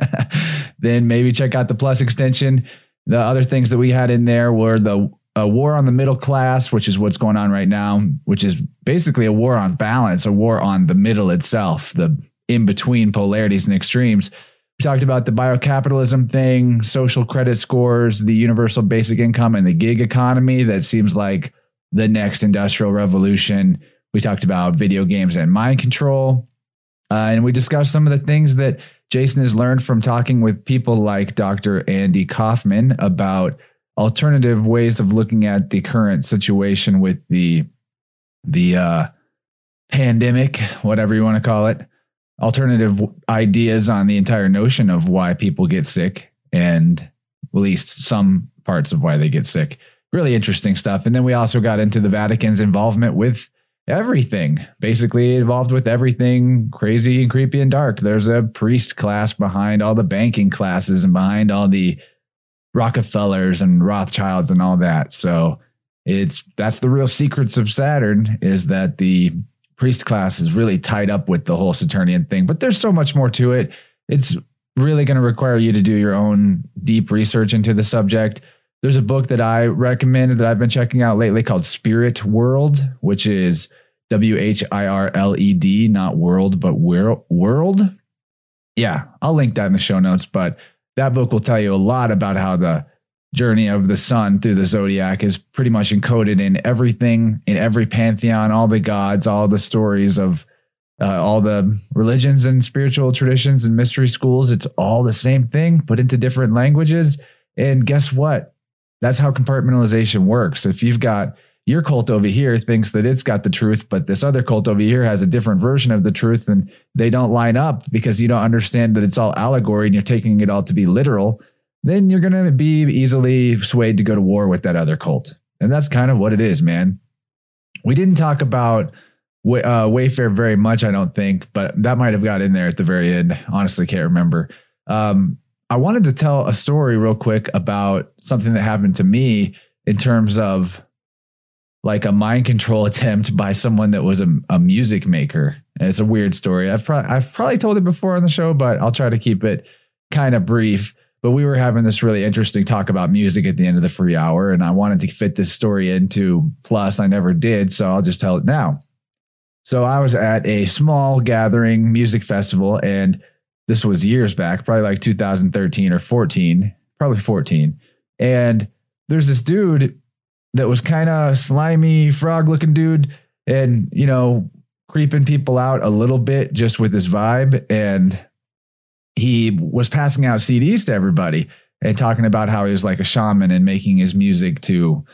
then maybe check out the Plus extension. The other things that we had in there were the a war on the middle class, which is what's going on right now, which is basically a war on balance, a war on the middle itself, the in between polarities and extremes. We talked about the biocapitalism thing, social credit scores, the universal basic income, and the gig economy that seems like the next industrial revolution. We talked about video games and mind control. Uh, and we discussed some of the things that Jason has learned from talking with people like Dr. Andy Kaufman about alternative ways of looking at the current situation with the the uh, pandemic, whatever you want to call it, alternative ideas on the entire notion of why people get sick and at least some parts of why they get sick. Really interesting stuff. And then we also got into the Vatican's involvement with everything, basically involved with everything crazy and creepy and dark. There's a priest class behind all the banking classes and behind all the Rockefellers and Rothschilds and all that. So it's that's the real secrets of Saturn is that the priest class is really tied up with the whole Saturnian thing. But there's so much more to it. It's really going to require you to do your own deep research into the subject. there's a book that I recommended that I've been checking out lately called Spirit Whirled, which is W H I R L E D, not world, but world. Yeah, I'll link that in the show notes. But that book will tell you a lot about how the journey of the sun through the zodiac is pretty much encoded in everything, in every pantheon, all the gods, all the stories of uh, all the religions and spiritual traditions and mystery schools. It's all the same thing, put into different languages. And guess what? That's how compartmentalization works. If you've got your cult over here thinks that it's got the truth, but this other cult over here has a different version of the truth, and they don't line up because you don't understand that it's all allegory and you're taking it all to be literal, then you're going to be easily swayed to go to war with that other cult. And that's kind of what it is, man. We didn't talk about uh, Wayfair very much, I don't think, but that might have got in there at the very end. Honestly, can't remember. Um, I wanted to tell a story real quick about something that happened to me in terms of like a mind control attempt by someone that was a, a music maker. And it's a weird story. I've pro- I've probably told it before on the show, but I'll try to keep it kind of brief. But we were having this really interesting talk about music at the end of the free hour, and I wanted to fit this story into Plus. I never did, so I'll just tell it now. So I was at a small gathering music festival, and this was years back, probably like 2013 or 14, probably 14. And there's this dude that was kind of slimy, frog looking dude, and, you know, creeping people out a little bit just with his vibe. And he was passing out CDs to everybody and talking about how he was like a shaman and making his music to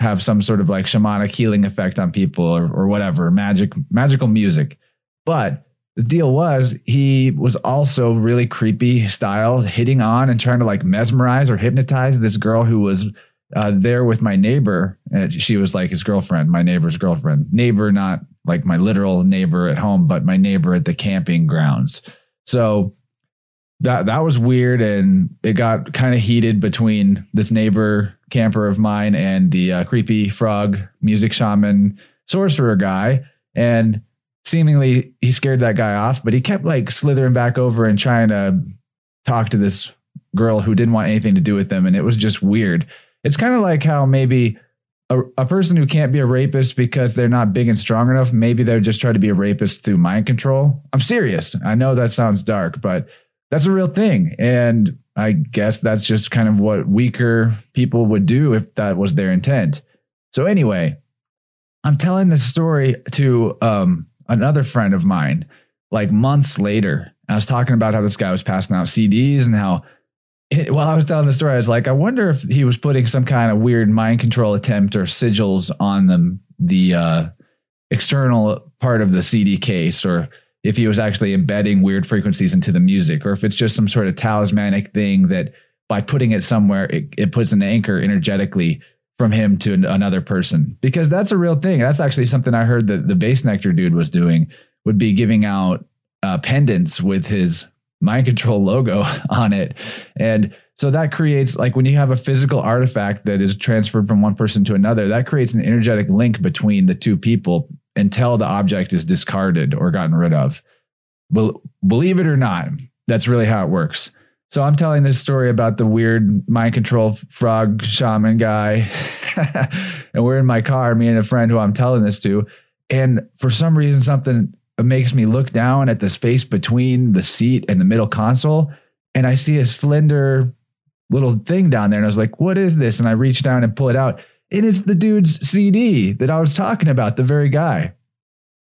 have some sort of like shamanic healing effect on people or, or whatever, magic, magical music. But the deal was he was also really creepy style, hitting on and trying to like mesmerize or hypnotize this girl who was uh, there with my neighbor. And she was like his girlfriend, my neighbor's girlfriend. Neighbor, not like my literal neighbor at home, but my neighbor at the camping grounds. So that that was weird, and it got kind of heated between this neighbor camper of mine and the uh, creepy frog music shaman sorcerer guy, and seemingly he scared that guy off, but he kept like slithering back over and trying to talk to this girl who didn't want anything to do with them, and it was just weird. It's kind of like how maybe a, a person who can't be a rapist because they're not big and strong enough, maybe they're just trying to be a rapist through mind control. I'm serious. I know that sounds dark, but that's a real thing. And I guess that's just kind of what weaker people would do if that was their intent. So, anyway, I'm telling this story to um, another friend of mine like months later. I was talking about how this guy was passing out CDs and how while I was telling the story, I was like, I wonder if he was putting some kind of weird mind control attempt or sigils on the the uh, external part of the CD case, or if he was actually embedding weird frequencies into the music, or if it's just some sort of talismanic thing that by putting it somewhere, it, it puts an anchor energetically from him to another person. Because that's a real thing. That's actually something I heard that the Bassnectar dude was doing. Would be giving out uh, pendants with his mind control logo on it. And so that creates like when you have a physical artifact that is transferred from one person to another, that creates an energetic link between the two people until the object is discarded or gotten rid of. Be- believe it or not, that's really how it works. So I'm telling this story about the weird mind control frog shaman guy. and we're in my car, me and a friend who I'm telling this to. And for some reason, something makes me look down at the space between the seat and the middle console. And I see a slender little thing down there. And I was like, what is this? And I reach down and pull it out. And it's the dude's CD that I was talking about, the very guy.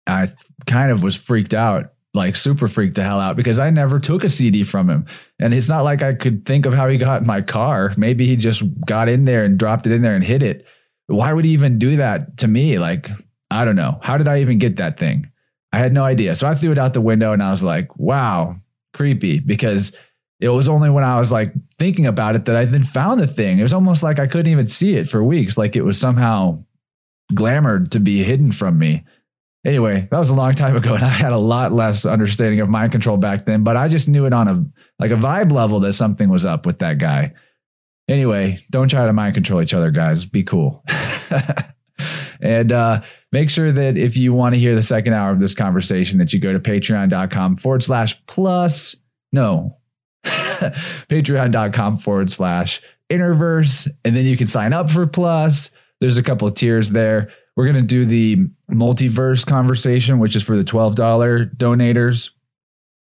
I kind of was freaked out, like super freaked the hell out because I never took a CD from him. And it's not like I could think of how he got in my car. Maybe he just got in there and dropped it in there and hid it. Why would he even do that to me? Like, I don't know. How did I even get that thing? I had no idea. So I threw it out the window and I was like, wow, creepy because it was only when I was like thinking about it that I then found the thing. It was almost like I couldn't even see it for weeks, like it was somehow glamored to be hidden from me. Anyway, that was a long time ago, and I had a lot less understanding of mind control back then. But I just knew it on a like a vibe level that something was up with that guy. Anyway, don't try to mind control each other, guys. Be cool. and uh, make sure that if you want to hear the second hour of this conversation, that you go to patreon.com forward slash plus. No, patreon.com forward slash Interverse, and then you can sign up for Plus. There's a couple of tiers there. We're going to do the multiverse conversation, which is for the $12 donators.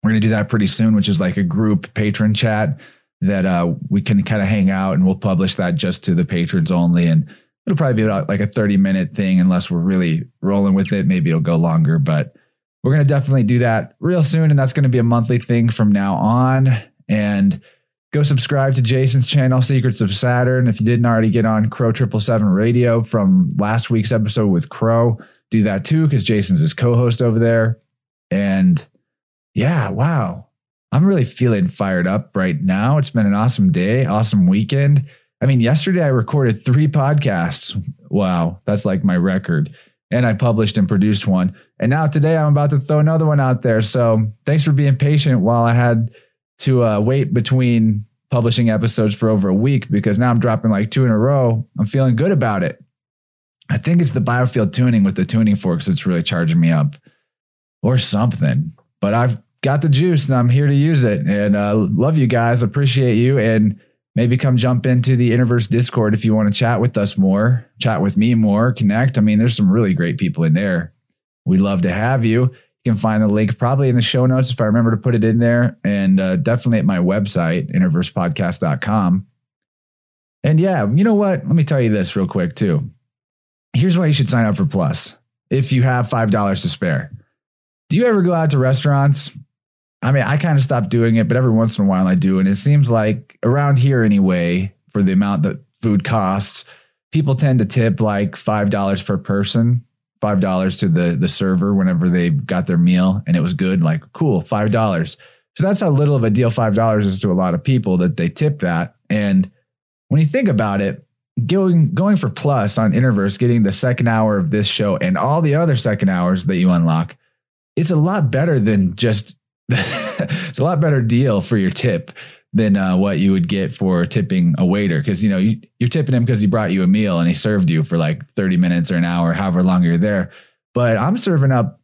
We're going to do that pretty soon, which is like a group patron chat that uh, we can kind of hang out and we'll publish that just to the patrons only. And it'll probably be about like a 30 minute thing unless we're really rolling with it. Maybe it'll go longer, but we're going to definitely do that real soon. And that's going to be a monthly thing from now on. And go subscribe to Jason's channel, Secrets of Saturn. If you didn't already get on Crow Triple Seven Radio from last week's episode with Crow, do that too, because Jason's his co host over there. And yeah, wow. I'm really feeling fired up right now. It's been an awesome day, awesome weekend. I mean, yesterday I recorded three podcasts. Wow, that's like my record. And I published and produced one. And now today I'm about to throw another one out there. So thanks for being patient while I had to uh, wait between publishing episodes for over a week because now I'm dropping like two in a row. I'm feeling good about it. I think it's the biofield tuning with the tuning forks that's really charging me up or something. But I've got the juice and I'm here to use it. And uh, love you guys. Appreciate you. And maybe come jump into the Interverse Discord if you want to chat with us more, chat with me more, connect. I mean, there's some really great people in there. We'd love to have you. You can find the link probably in the show notes if I remember to put it in there, and uh, definitely at my website, interversepodcast.com. And yeah, you know what? Let me tell you this real quick, too. Here's why you should sign up for Plus if you have $5 to spare. Do you ever go out to restaurants I mean, I kind of stopped doing it, but every once in a while I do. And it seems like around here anyway, for the amount that food costs, people tend to tip like $5 per person, $5 to the, the server whenever they got their meal and it was good. Like, cool, $5. So that's how little of a deal $5 is to a lot of people that they tip that. And when you think about it, going going for plus on Interverse, getting the second hour of this show and all the other second hours that you unlock, it's a lot better than just it's a lot better deal for your tip than uh, what you would get for tipping a waiter. Because you know you, you're tipping him because he brought you a meal and he served you for like 30 minutes or an hour however long you're there. But i'm serving up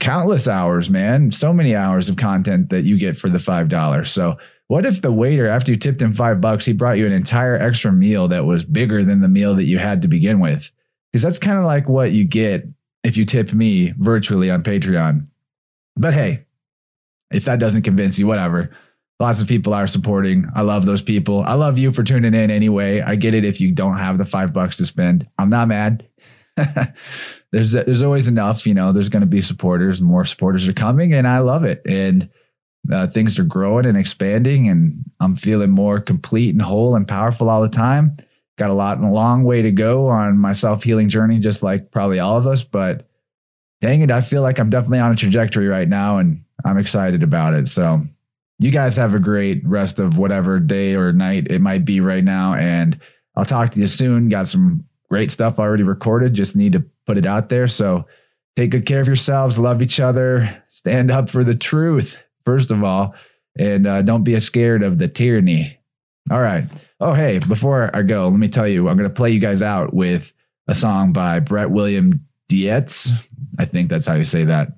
countless hours man. So many hours of content that you get for the five dollars. So what if the waiter after you tipped him five bucks he brought you an entire extra meal that was bigger than the meal that you had to begin with? Because that's kind of like what you get if you tip me virtually on patreon. But hey if that doesn't convince you, whatever. Lots of people are supporting. I love those people. I love you for tuning in anyway. I get it if you don't have the five bucks to spend. I'm not mad. there's there's always enough. You know, there's going to be supporters. More supporters are coming, and I love it. And uh, things are growing and expanding, and I'm feeling more complete and whole and powerful all the time. Got a lot, and a long way to go on my self healing journey, just like probably all of us. But dang it, I feel like I'm definitely on a trajectory right now, and I'm excited about it. So you guys have a great rest of whatever day or night it might be right now. And I'll talk to you soon. Got some great stuff already recorded. Just need to put it out there. So take good care of yourselves. Love each other. Stand up for the truth, first of all. And uh, don't be scared of the tyranny. All right. Oh, hey, before I go, let me tell you, I'm going to play you guys out with a song by Brett William Dietz. I think that's how you say that.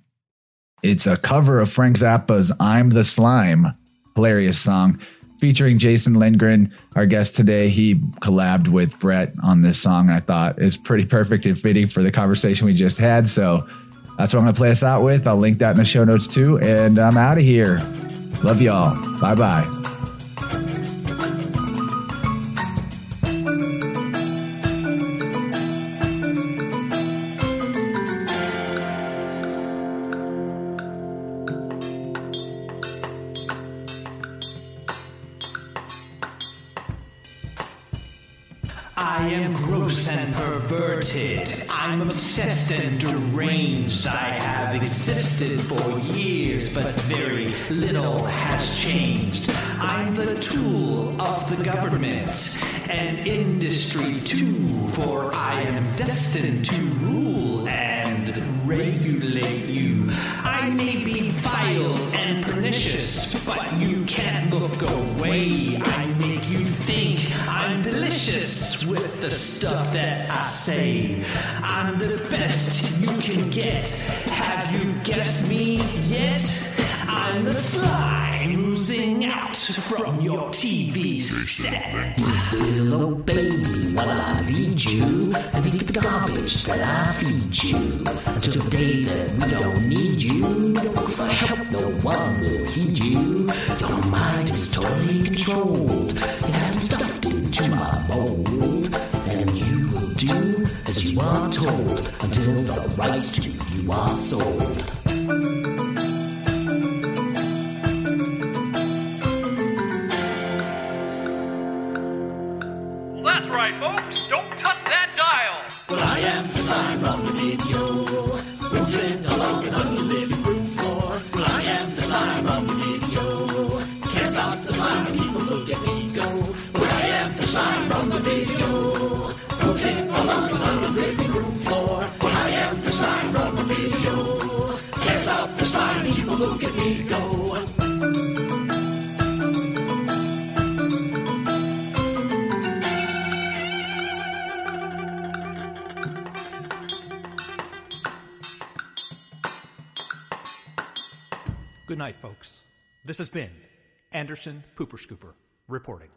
It's a cover of Frank Zappa's I'm the Slime, hilarious song featuring Jason Lindgren, our guest today. He collabed with Brett on this song. And I thought it's pretty perfect and fitting for the conversation we just had. So that's what I'm going to play us out with. I'll link that in the show notes too. And I'm out of here. Love y'all. Bye bye. I'm obsessed and deranged. I have existed for years, but very little has changed. I'm the tool of the government and industry too, for I am destined to rule and regulate you. The stuff that I say. I'm the best you can get. Have you guessed me yet? I'm the slime oozing out from your TV set. Little baby, while I lead you, and eat the garbage that I feed you. Until the day that we don't need you, don't for help, no one will heed you. Your mind is totally controlled. It has been stuffed into my mold, told until the rights to you are sold. Well, that's right, folks. Don't touch that dial. Well, I am the sign from the video. Moving along look at me go. Good night, folks. This has been Anderson Pooper Scooper reporting.